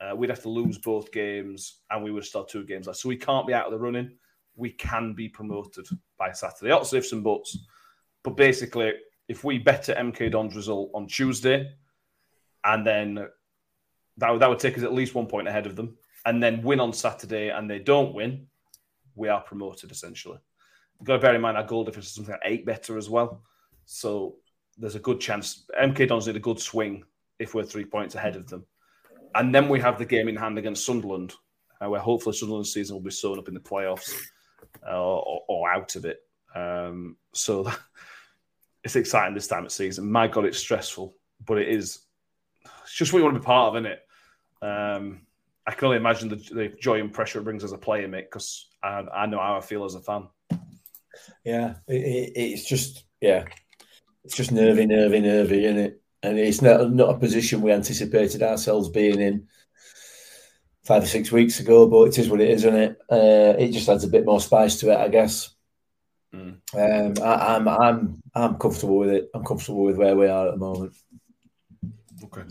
[SPEAKER 2] Uh, we'd have to lose both games, and we would still two games left. So we can't be out of the running. We can be promoted by Saturday. Lots of ifs and buts. But basically, if we bet at MK Don's result on Tuesday, and then that that would take us at least one point ahead of them, and then win on Saturday, and they don't win, we are promoted essentially. You've got to bear in mind our goal difference is something like eight better as well. So there's a good chance. MK Dons need a good swing if we're three points ahead of them. And then we have the game in hand against Sunderland, uh, where hopefully Sunderland's season will be sewn up in the playoffs uh, or, or out of it. Um, so it's exciting this time of season. My God, it's stressful, but it is. It's just what you want to be part of, isn't it? Um, I can only imagine the, the joy and pressure it brings as a player, mate, because I, I know how I feel as a fan.
[SPEAKER 4] Yeah, it, it's just yeah, it's just nervy, nervy, nervy, isn't it? And it's not not a position we anticipated ourselves being in five or six weeks ago, but it is what it is, isn't it? Uh, it just adds a bit more spice to it, I guess.
[SPEAKER 2] Mm.
[SPEAKER 4] Um, I, I'm I'm I'm comfortable with it. I'm comfortable with where we are at the moment.
[SPEAKER 2] Okay.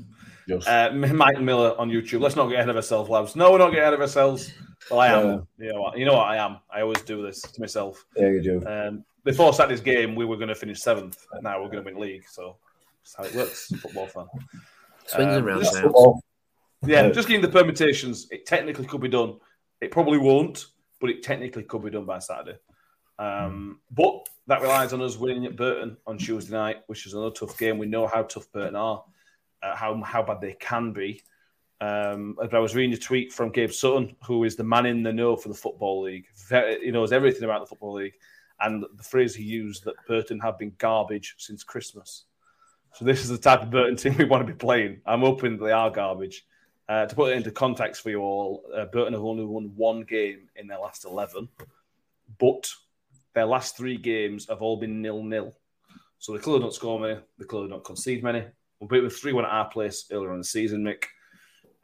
[SPEAKER 2] Uh, Mike Miller on YouTube. Let's not get ahead of ourselves, lads. No, we're not getting ahead of ourselves. Well, I am. You know what? You know what I am. I always do this to myself.
[SPEAKER 4] Yeah, you do.
[SPEAKER 2] Um, before Saturday's game, we were going to finish seventh. and Now we're going to win league. So that's how it works. Football fan.
[SPEAKER 3] Swings
[SPEAKER 2] Um,
[SPEAKER 3] and
[SPEAKER 2] just- Yeah. just getting the permutations. It technically could be done. It probably won't, but it technically could be done by Saturday. Um, but that relies on us winning at Burton on Tuesday night, which is another tough game. We know how tough Burton are, uh, how how bad they can be. Um, I was reading a tweet from Gab Sutton, who is the man in the know for the football league. Very, he knows everything about the football league, and the phrase he used that Burton have been garbage since Christmas. So this is the type of Burton team we want to be playing. I'm hoping they are garbage. Uh, to put it into context for you all, uh, Burton have only won one game in their last 11, but their last three games have all been nil-nil. So they clearly don't score many, they clearly don't concede many. We beat with 3 1 at our place earlier in the season, Mick.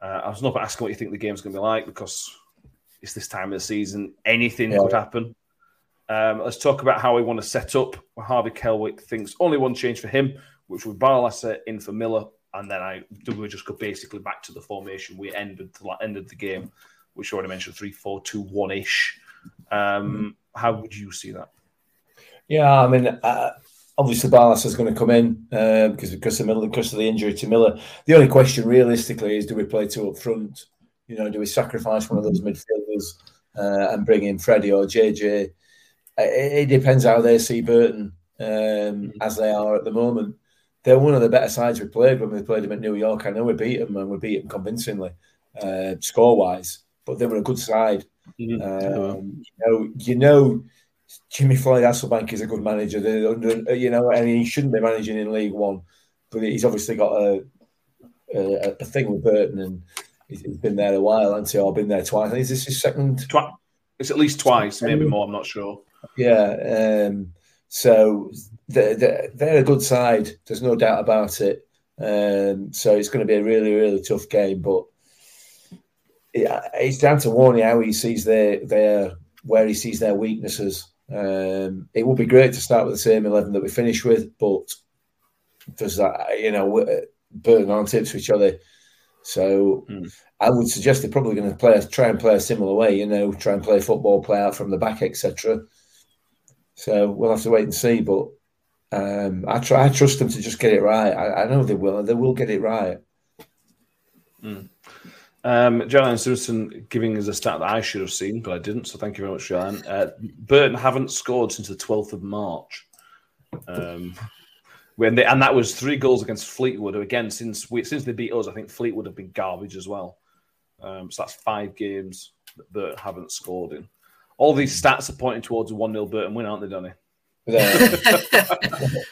[SPEAKER 2] Uh, I was not asking what you think the game's going to be like because it's this time of the season. Anything
[SPEAKER 4] Yeah.
[SPEAKER 2] could happen. Um, let's talk about how we want to set up. Harvey Kelwick thinks only one change for him, which would Barlaser in for Miller, and then I we just go basically back to the formation we ended the ended the game, which I already mentioned three four two one ish. Um, how would you see that?
[SPEAKER 4] Yeah, I mean, uh, obviously Barlas is going to come in uh, because because of Miller, because of the injury to Miller. The only question realistically is, do we play two up front? You know, do we sacrifice one of those midfielders uh, and bring in Freddie or JJ? It, it depends how they see Burton um, as they are at the moment. They're one of the better sides we played when we played them at New York. I know we beat them and we beat them convincingly, uh, score wise, but they were a good side.
[SPEAKER 2] Mhm.
[SPEAKER 4] Um, you know, you know, Jimmy Floyd Hasselbaink is a good manager. Under- You know, and he shouldn't be managing in League One, but he's obviously got a a, a thing with Burton, and he's he's been there a while, hasn't he? Or been there twice. I think is this his second?
[SPEAKER 2] Twi- it's at least twice, maybe more. I'm not sure.
[SPEAKER 4] Yeah. Um, so they're, they're, they're a good side. There's no doubt about it. Um, so it's going to be a really, really tough game. But it, it's down to Warney how he sees their their where he sees their weaknesses. Um, it would be great to start with the same eleven that we finished with, but there's that you know Burton on tips to each other. So
[SPEAKER 2] Hmm.
[SPEAKER 4] I would suggest they're probably going to play try and play a similar way. You know, try and play football, play out from the back, etc. So we'll have to wait and see. But um, I try, I trust them to just get it right. I, I know they will. They will get it right.
[SPEAKER 2] Um, Joanne Simpson giving us a stat that I should have seen, but I didn't. So thank you very much, Joanne. Uh, Burton haven't scored since the 12th of March. Um, when they, and that was three goals against Fleetwood. Again, since we, since they beat us, I think Fleetwood have been garbage as well. Um, so that's five games that Burton haven't scored in. All these stats are pointing towards a 1 0 Burton win, aren't they, Donny?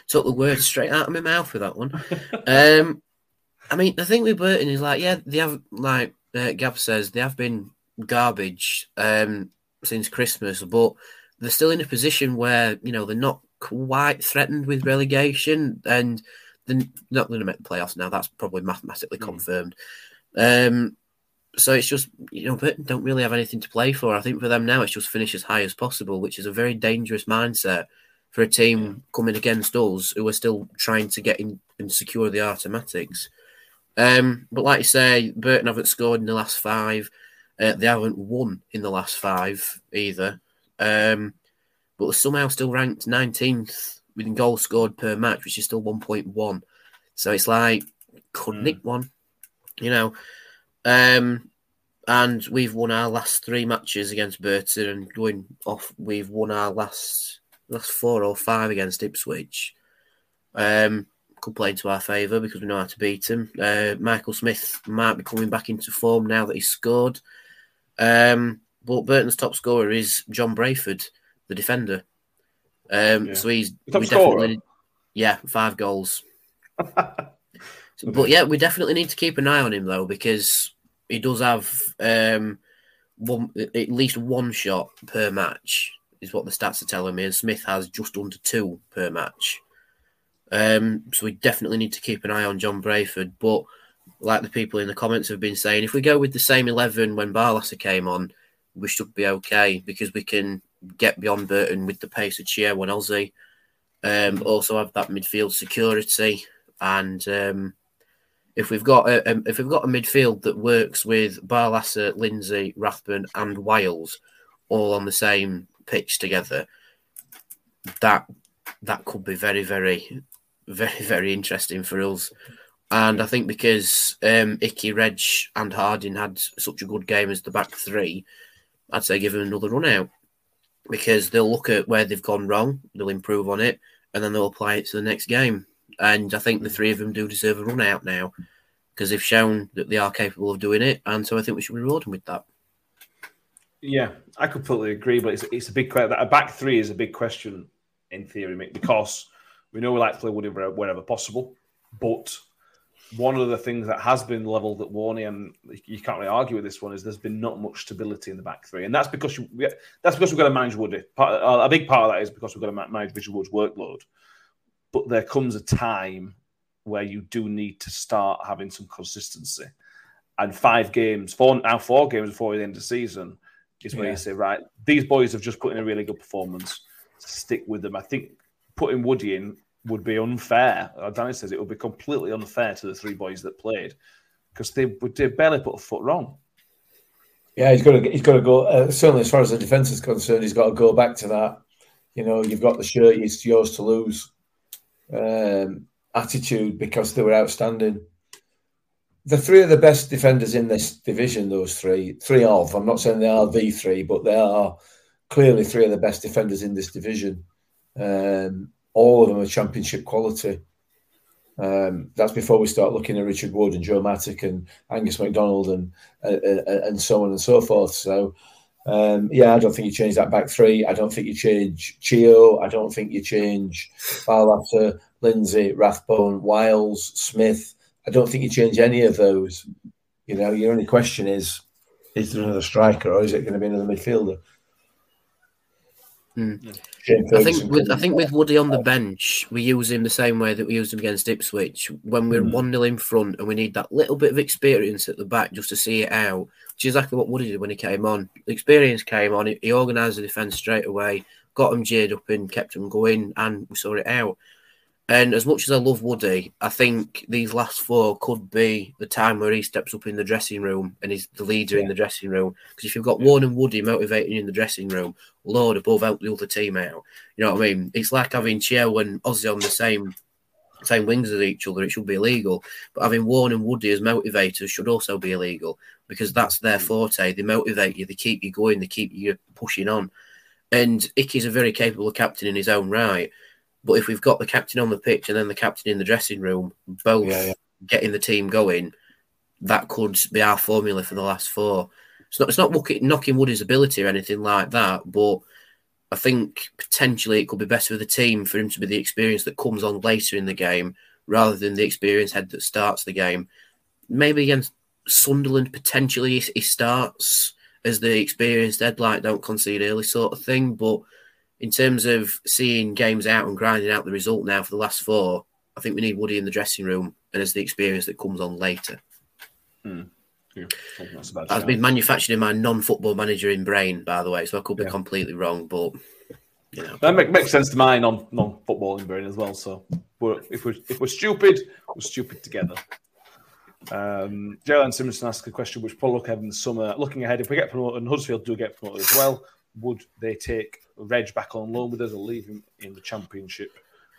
[SPEAKER 3] Took the words straight out of my mouth with that one. Um, I mean, the thing with Burton is like, yeah, they have like uh, Gab says they have been garbage um, since Christmas, but they're still in a position where you know they're not quite threatened with relegation, and they're not going to make the playoffs now. That's probably mathematically
[SPEAKER 2] Mm.
[SPEAKER 3] confirmed. Um, so it's just you know Burton don't really have anything to play for. I think for them now it's just finish as high as possible, which is a very dangerous mindset for a team coming against us who are still trying to get in and secure the automatics. Um, but like you say, Burton haven't scored in the last five. Uh, they haven't won in the last five either. Um, but they're somehow still ranked 19th with goals scored per match, which is still 1.1. So it's like, could
[SPEAKER 2] Mm.
[SPEAKER 3] nick one, you know. Um, and we've won our last three matches against Burton, and going off, we've won our last last four or five against Ipswich. Um, could play into our favour because we know how to beat them. Uh, Michael Smith might be coming back into form now that he's scored. Um, but Burton's top scorer is John Brayford, the defender. Um,
[SPEAKER 2] Yeah.
[SPEAKER 3] So he's
[SPEAKER 2] Top
[SPEAKER 3] we
[SPEAKER 2] scorer?
[SPEAKER 3] definitely, yeah, five goals. So- But yeah, we definitely need to keep an eye on him though because he does have um, one at least one shot per match is what the stats are telling me, and Smith has just under two per match. Um, so we definitely need to keep an eye on John Brayford. But like the people in the comments have been saying, if we go with the same eleven when Barlaser came on, we should be okay because we can get beyond Burton with the pace of Chio and Ozzy. Um, also have that midfield security, and um, if we've got a, um, if we've got a midfield that works with Barlaser, Lindsay, Rathbone, and Wiles all on the same pitch together, that that could be very, very, very, very interesting for us. And I think because um, Icky, Reg, and Harding had such a good game as the back three, I'd say give them another run out because they'll look at where they've gone wrong, they'll improve on it, and then they'll apply it to the next game. And I think the three of them do deserve a run out now because they've shown that they are capable of doing it. And so I think we should reward them with that.
[SPEAKER 2] Yeah, I completely agree, but it's, it's a big question. A back three is a big question in theory, because we know we like to play whenever, wherever possible. But one of the things that has been leveled at Warney, and you can't really argue with this one, is there's been not much stability in the back three, and that's because you, that's because we've got to manage Woody. Part, a big part of that is because we've got to ma- manage Visual Wood's workload. But there comes a time where you do need to start having some consistency. And five games, four now four games before the end of the season, is where
[SPEAKER 4] Yeah.
[SPEAKER 2] you say, right, these boys have just put in a really good performance. stick with them. I think putting Woody in would be unfair. Uh, Danny says it would be completely unfair to the three boys that played because they, they barely put a foot wrong.
[SPEAKER 4] Yeah, he's got to he's got to go. Uh, certainly, as far as the defence is concerned, he's got to go back to that. You know, you've got the shirt; it's yours to lose. Um, attitude because they were outstanding. The three of the best defenders in this division, those three, three of. I'm not saying they are the three, but they are clearly three of the best defenders in this division. Um, all of them are championship quality. Um, that's before we start looking at Richard Wood and Joe Mattock and Angus MacDonald and uh, uh, and so on and so forth. So, um, yeah, I don't think you change that back three. I don't think you change Chio. I don't think you change Barlaser, Lindsay, Rathbone, Wiles, Smith. I don't think you change any of those. You know, your only question is, is there another striker or is it going to be another midfielder?
[SPEAKER 3] Mm. I think with I think with Woody on the bench, we use him the same way that we used him against Ipswich. When we're mm. one 0 in front and we need that little bit of experience at the back just to see it out, which is exactly what Woody did when he came on. The experience came on. He, he organised the defence straight away, got them geared up and kept them going, and we saw it out. And as much as I love Woody, I think these last four could be the time where he steps up in the dressing room and he's the leader yeah. in the dressing room. Because if you've got yeah. Warne and Woody motivating you in the dressing room, Lord above help the other team out. You know what I mean? It's like having Chio and Ozzy on the same same wings as each other. It should be illegal. But having Warne and Woody as motivators should also be illegal because that's their mm. forte. They motivate you, they keep you going, they keep you pushing on. And Icky's a very capable captain in his own right. But if we've got the captain on the pitch and then the captain in the dressing room, both yeah, yeah. getting the team going, that could be our formula for the last four. It's not it's not knocking Woody's ability or anything like that, but I think potentially it could be better for the team for him to be the experience that comes on later in the game rather than the experience head that starts the game. Maybe against Sunderland, potentially he starts as the experienced head, like don't concede early sort of thing, but in terms of seeing games out and grinding out the result now for the last four, I think we need Woody in the dressing room and as the experience that comes on later.
[SPEAKER 2] Hmm. Yeah,
[SPEAKER 3] I've been manufactured in my non-football manager in brain, by the way, so I could be yeah. completely wrong, but you know
[SPEAKER 2] that make, makes sense to my non non-football in brain as well. So we're, if we're if we're stupid, we're stupid together. Um, Jalen Simpson asked a question which probably look ahead in the summer. Looking ahead, if we get promoted and Huddersfield do get promoted as well, would they take Reg back on loan with us or leave him in the championship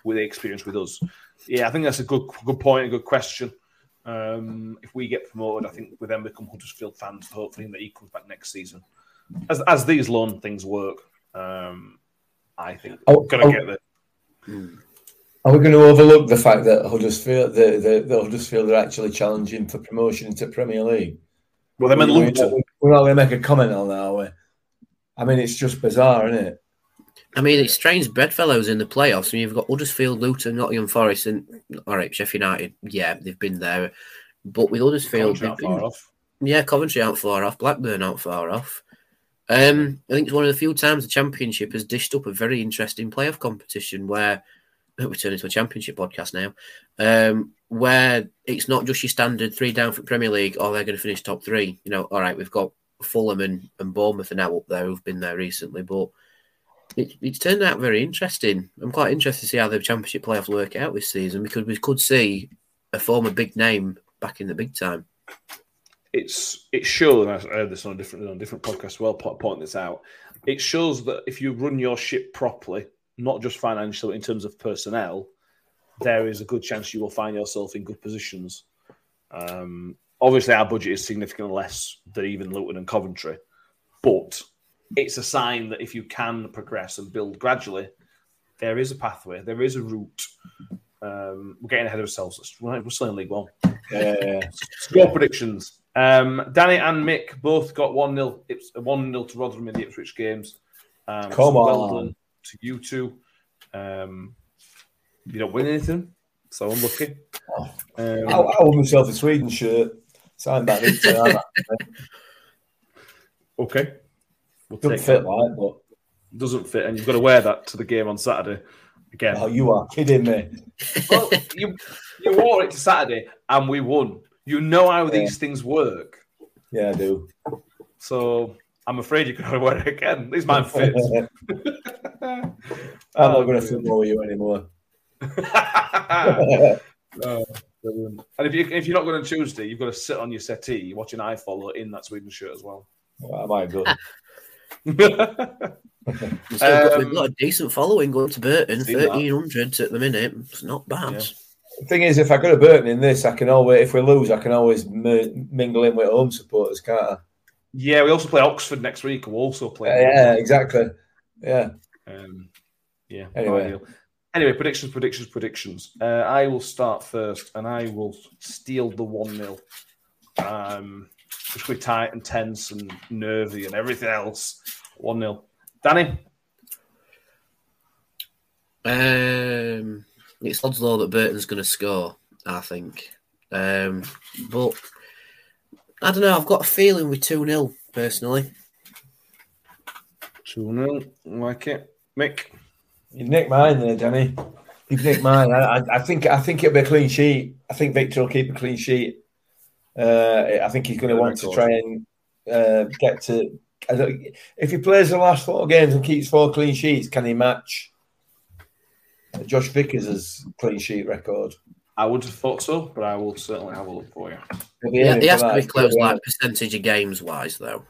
[SPEAKER 2] with the experience with us? Yeah, I think that's a good good point, a good question. Um, if we get promoted, I think we then become Huddersfield fans, hopefully that he comes back next season. As as these loan things work, um, I think we're oh, gonna oh, get there.
[SPEAKER 4] Are we going to overlook the fact that Huddersfield, the, the, the Huddersfield are actually challenging for promotion into Premier League?
[SPEAKER 2] Well, they meant Luton.
[SPEAKER 4] We're not going to make a comment on that, are we? I mean, it's just bizarre, isn't it?
[SPEAKER 3] I mean, it's strange bedfellows in the playoffs. I mean, you've got Huddersfield, Luton, Nottingham Forest, and all right, Sheffield United. Yeah, they've been there, but with Huddersfield,
[SPEAKER 2] Coventry been,
[SPEAKER 3] yeah, Coventry aren't far off, Blackburn aren't far off. Um, I think it's one of the few times the Championship has dished up a very interesting playoff competition where we turn into a Championship podcast now, um, where it's not just your standard three down for Premier League, or oh, they're going to finish top three. You know, all right, we've got Fulham and, and Bournemouth are now up there who've been there recently, but it, it's turned out very interesting. I'm quite interested to see how the Championship playoffs work out this season because we could see a former big name back in the big time.
[SPEAKER 2] It's it shows. I heard this on a different on a different podcast. As well, pointing this out. It shows that if you run your ship properly, not just financially in terms of personnel, there is a good chance you will find yourself in good positions. Um, Obviously, our budget is significantly less than even Luton and Coventry, but it's a sign that if you can progress and build gradually, there is a pathway, there is a route. Um, we're getting ahead of ourselves. We're still in League One. Uh, score predictions. Um, Danny and Mick both got 1 0 1 0 to Rotherham in the Ipswich games. Um,
[SPEAKER 4] Come so on. Done
[SPEAKER 2] to you two. Um, you don't win anything, so unlucky.
[SPEAKER 4] Oh. Um, I, I won myself a Sweden shirt. Sign back
[SPEAKER 2] Okay.
[SPEAKER 4] We'll Doesn't fit that. like, but
[SPEAKER 2] doesn't fit, and you've got to wear that to the game on Saturday again.
[SPEAKER 4] Oh, you are kidding me.
[SPEAKER 2] well, you you wore it to Saturday, and we won. You know how yeah. these things work.
[SPEAKER 4] Yeah, I do.
[SPEAKER 2] So I'm afraid you're going to wear it again. These man fits.
[SPEAKER 4] I'm not um, going to football with you anymore.
[SPEAKER 2] Oh. And if, you, if you're not going on Tuesday, you've got to sit on your settee watching iFollow in that Sweden shirt as well.
[SPEAKER 4] Well, I might go.
[SPEAKER 3] Ah. We've, got, we've
[SPEAKER 2] Um,
[SPEAKER 3] got a decent following going to Burton,
[SPEAKER 2] Seen that.
[SPEAKER 3] 1300 at the minute. It's not bad.
[SPEAKER 2] Yeah.
[SPEAKER 4] The thing is, if I go to Burton in this, I can always, if we lose, I can always mi- mingle in with home supporters, can't I?
[SPEAKER 2] yeah, we also play Oxford next week. We'll also play.
[SPEAKER 4] Uh, yeah, yeah, exactly. Yeah.
[SPEAKER 2] Um, yeah.
[SPEAKER 4] Anyway.
[SPEAKER 2] ideal. Anyway, predictions, predictions, predictions. Uh, I will start first, and I will steal the one 0 Um, which will be tight and tense and nervy and everything else. One 0 Danny.
[SPEAKER 3] Um, it's odds law that Burton's going to score, I think. Um, but I don't know. I've got a feeling we're 2 0, personally.
[SPEAKER 2] Two 0 Like it, Mick.
[SPEAKER 4] You've nicked mine there, Danny. You've nicked mine. I, I, I think I think it'll be a clean sheet. I think Victor will keep a clean sheet. Uh, I think he's going to want to try and uh, get to. I don't, if he plays the last four games and keeps four clean sheets, can he match Josh Vickers' clean sheet record?
[SPEAKER 2] I would have thought so, but I will certainly have a look for you.
[SPEAKER 4] He'll
[SPEAKER 3] Yeah, he has to
[SPEAKER 4] that.
[SPEAKER 3] be close, like percentage of games wise, though.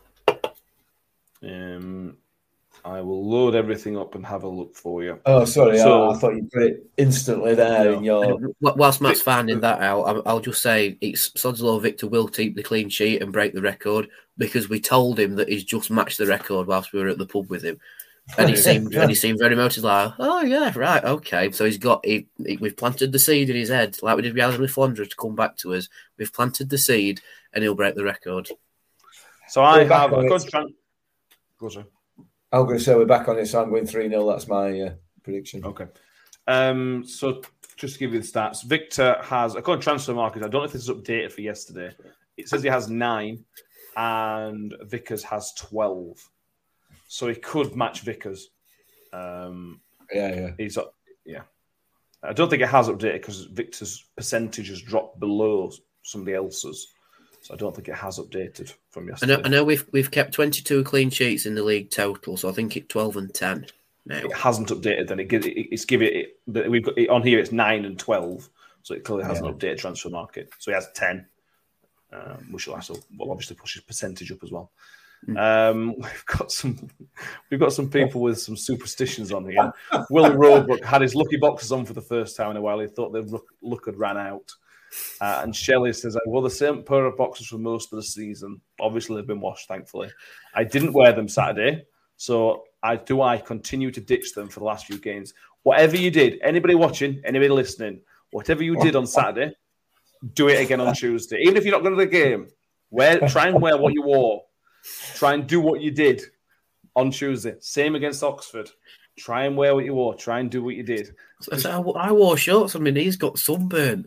[SPEAKER 2] Um, I will load everything up and have a look for you.
[SPEAKER 4] Oh, sorry.
[SPEAKER 2] So-
[SPEAKER 4] I, I thought you put it instantly there
[SPEAKER 2] No.
[SPEAKER 4] in your.
[SPEAKER 3] And whilst Matt's finding that out, I'll, I'll just say it's Sodslow Victor will keep the clean sheet and break the record because we told him that he's just matched the record whilst we were at the pub with him. And he seemed and he seemed very motivated, like, oh yeah, right, okay. So he's got he, he- we've planted the seed in his head, like we did with Alan Flandre to come back to us. We've planted the seed and he'll break the record.
[SPEAKER 2] So I
[SPEAKER 4] Go
[SPEAKER 2] have a
[SPEAKER 4] it.
[SPEAKER 2] good chance. Go sir.
[SPEAKER 4] I'm going to say we're back on it, so I'm going 3 0. That's my uh, prediction.
[SPEAKER 2] Okay. Um, so just to give you the stats, Victor has according to Transfermarkt. I don't know if this is updated for yesterday. It says he has nine, and Vickers has twelve. So he could match Vickers. Um,
[SPEAKER 4] Yeah, yeah.
[SPEAKER 2] he's up. Yeah, I don't think it has updated because Victor's percentage has dropped below somebody else's. So I don't think it has updated from
[SPEAKER 3] I
[SPEAKER 2] yesterday.
[SPEAKER 3] know, I know we've we've kept twenty two clean sheets in the league total, so I think it's twelve and ten now.
[SPEAKER 2] it hasn't updated, then it gives it, it's giving it, it we've got it, on here. It's nine and twelve, so it clearly hasn't updated Transfermarkt. So he has ten, um, which will also will obviously push his percentage up as well. Um, we've got some we've got some people with some superstitions on here. Will Roebuck had his lucky boxes on for the first time in a while. He thought the luck, luck had ran out. Uh, and Shelley says, I wore the same pair of boxes for most of the season. Obviously, they've been washed, thankfully. I didn't wear them Saturday. So I do I continue to ditch them for the last few games. Whatever you did, anybody watching, anybody listening, whatever you did on Saturday, do it again on Tuesday. Even if you're not going to the game, wear try and wear what you wore. Try and do what you did on Tuesday. Same against Oxford. Try and wear what you wore. Try and do what you did.
[SPEAKER 3] So, so I, I wore shorts. I mean, he's got sunburn.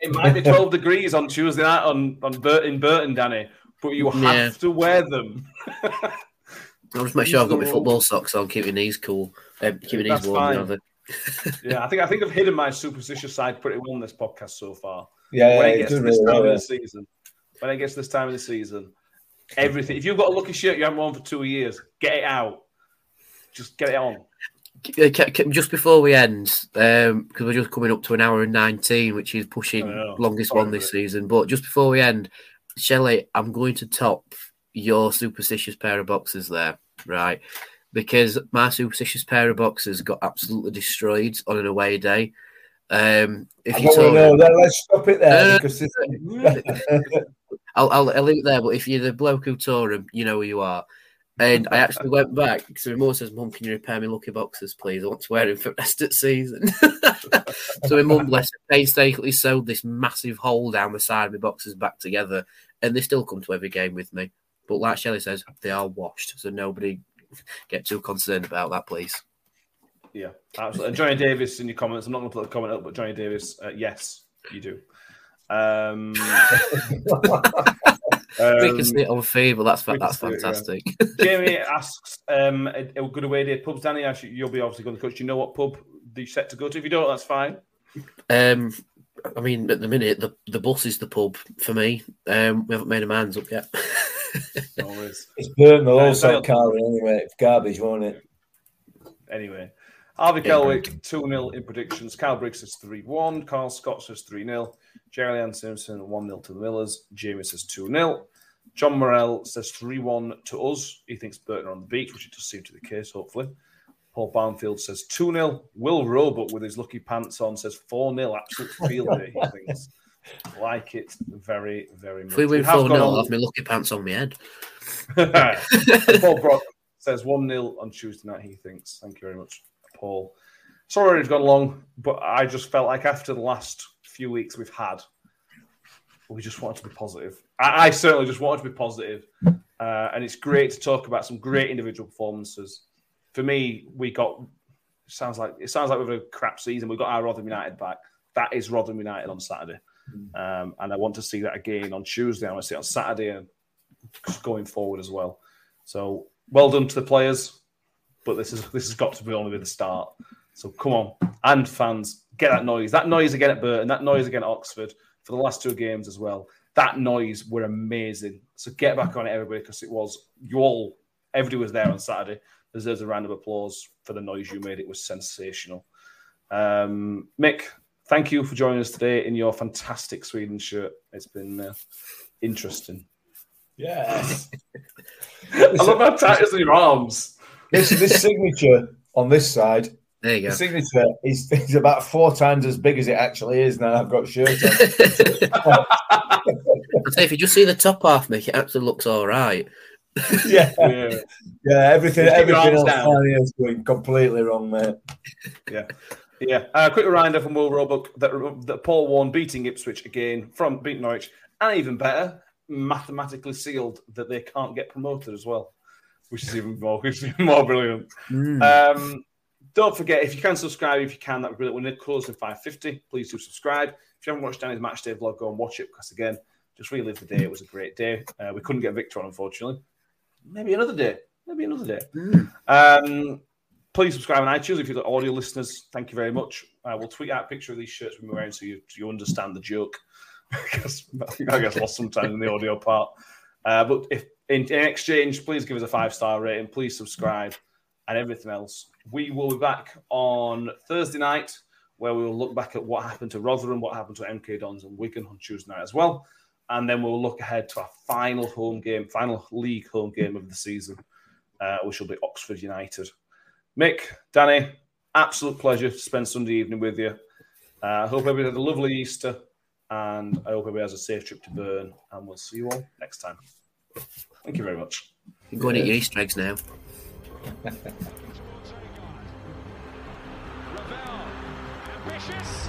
[SPEAKER 2] It might be 12 degrees on Tuesday night on, on Bur- in Burton, Danny, but you have
[SPEAKER 3] Yeah.
[SPEAKER 2] to wear them.
[SPEAKER 3] I'll just make sure I've got my football socks on, keep my knees cool, uh, keep my knees
[SPEAKER 2] That's
[SPEAKER 3] warm.
[SPEAKER 2] fine. yeah, I think I think I've hidden my superstitious side pretty well in this podcast so far.
[SPEAKER 4] Yeah,
[SPEAKER 2] when
[SPEAKER 4] yeah,
[SPEAKER 2] it
[SPEAKER 4] it
[SPEAKER 2] gets
[SPEAKER 4] does
[SPEAKER 2] to this
[SPEAKER 4] really
[SPEAKER 2] time
[SPEAKER 4] well,
[SPEAKER 2] of the season, when it gets to this time of the season, everything. If you've got a lucky shirt you haven't worn for two years, get it out. Just get it on.
[SPEAKER 3] Ca- ca- Just before we end, because we're just coming up to an hour and 19, which is pushing
[SPEAKER 2] I
[SPEAKER 3] longest
[SPEAKER 2] Sorry,
[SPEAKER 3] one this season. But just before we end, Shelley, I'm going to top your superstitious pair of boxes there, right? Because my superstitious pair of boxes got absolutely destroyed on an away day. Um, if
[SPEAKER 4] I
[SPEAKER 3] you
[SPEAKER 4] don't know. Let- Let's stop it there
[SPEAKER 3] Uh,
[SPEAKER 4] because
[SPEAKER 3] I'll, I'll, I'll leave it there. But if you're the bloke who tore him, you know who you are. And I actually went back because my mum says, "Mum, can you repair me lucky boxes, please? I want to wear them for the rest of the season." so my mum, bless her, painstakingly sewed this massive hole down the side of my boxes back together, and they still come to every game with me. But like Shelley says, they are washed, so nobody get too concerned about that, please.
[SPEAKER 2] Yeah, absolutely. And Johnny Davis in your comments. I'm not going to put the comment up, but Johnny Davis, uh, yes, you do. Um,
[SPEAKER 3] we
[SPEAKER 2] um,
[SPEAKER 3] can see it on feed, but that's that's
[SPEAKER 2] see it, yeah.
[SPEAKER 3] fantastic.
[SPEAKER 2] Jamie asks, um, a, a good away day pubs. Danny, actually, you'll be obviously going to coach. Do you know what pub that you're set to go to? If you don't, that's fine.
[SPEAKER 3] Um, I mean, at the minute, the, the bus is the pub for me. Um, we haven't made a man's up yet.
[SPEAKER 2] No
[SPEAKER 4] it's burnt the whole side car anyway. It's garbage, won't it?
[SPEAKER 2] Anyway, Harvey Kelwick, 2 0 in predictions. Kyle Briggs says 3 1. Carl Scott says 3 0. Jerry Ann Simpson, 1 0 to the Millers. Jamie says 2 0. John Morell says 3 1 to us. He thinks Burton are on the beach, which it does seem to be the case, hopefully. Paul Barnfield says 2 0. Will Roebuck with his lucky pants on says 4 0. Absolute field day, he thinks. Like it very, very much.
[SPEAKER 3] If we win
[SPEAKER 2] have
[SPEAKER 3] 4
[SPEAKER 2] gone
[SPEAKER 3] 0,
[SPEAKER 2] on-
[SPEAKER 3] I'll have my lucky pants on my head.
[SPEAKER 2] Paul Brock says 1 0 on Tuesday night, he thinks. Thank you very much, Paul. Sorry it's gone long, but I just felt like after the last few weeks we've had, we just wanted to be positive. I, I certainly just wanted to be positive. Uh, and it's great to talk about some great individual performances. For me, we got sounds like it sounds like we've had a crap season. We got our Rotherham United back. That is Rotherham United on Saturday, um, and I want to see that again on Tuesday. I want to see it on Saturday and going forward as well. So well done to the players, but this is this has got to be only the start. So come on, and fans, get that noise. That noise again at Burton. That noise again at Oxford for the last two games as well. That noise were amazing. So get back on it, everybody, because it was you all. Everybody was there on Saturday. Deserves a round of applause for the noise you made. It was sensational. Um, Mick, thank you for joining us today in your fantastic Sweden shirt. It's been uh, interesting.
[SPEAKER 4] Yes.
[SPEAKER 2] I love how tight it's in your arms.
[SPEAKER 4] This this signature on this side,
[SPEAKER 3] There you
[SPEAKER 4] the
[SPEAKER 3] go.
[SPEAKER 4] signature is, is about four times as big as it actually is now. I've got shirt on.
[SPEAKER 3] I'd say if you just see the top half, Mick, it actually looks all right.
[SPEAKER 4] yeah,
[SPEAKER 2] Yeah.
[SPEAKER 4] yeah. Everything,
[SPEAKER 2] Just keep your
[SPEAKER 4] everything
[SPEAKER 2] arms
[SPEAKER 4] else
[SPEAKER 2] down.
[SPEAKER 4] down here is going completely wrong, mate. Yeah.
[SPEAKER 2] Yeah, uh, quick reminder from Will Roebuck that, that Paul Warne beating Ipswich again from beating Norwich, and even better, mathematically sealed that they can't get promoted as well, which is even more, which is even more brilliant. Um, don't forget, if you can subscribe, if you can, that'd be brilliant. We're close to 550. Please do subscribe. If you haven't watched Danny's match day vlog, go and watch it because, again, just relive the day. It was a great day. Uh, we couldn't get Victor on, unfortunately. Maybe another day. Maybe another day. Um, please subscribe on iTunes if you're the audio listeners. Thank you very much. Uh, we'll tweet out a picture of these shirts we're wearing so you, so you understand the joke. because I get lost sometimes in the audio part. Uh, but if in, in exchange, please give us a five star rating. Please subscribe and everything else. We will be back on Thursday night where we will look back at what happened to Rotherham, what happened to MK Dons and Wigan on Tuesday night as well. And then we'll look ahead to our final home game, final league home game of the season, uh, which will be Oxford United. Mick, Danny, absolute pleasure to spend Sunday evening with you. Uh, I hope everybody had a lovely Easter, and I hope everybody has a safe trip to Bern. And we'll see you all next time. Thank you very much.
[SPEAKER 3] You're going at your Easter eggs now.
[SPEAKER 1] Ravel, ambitious,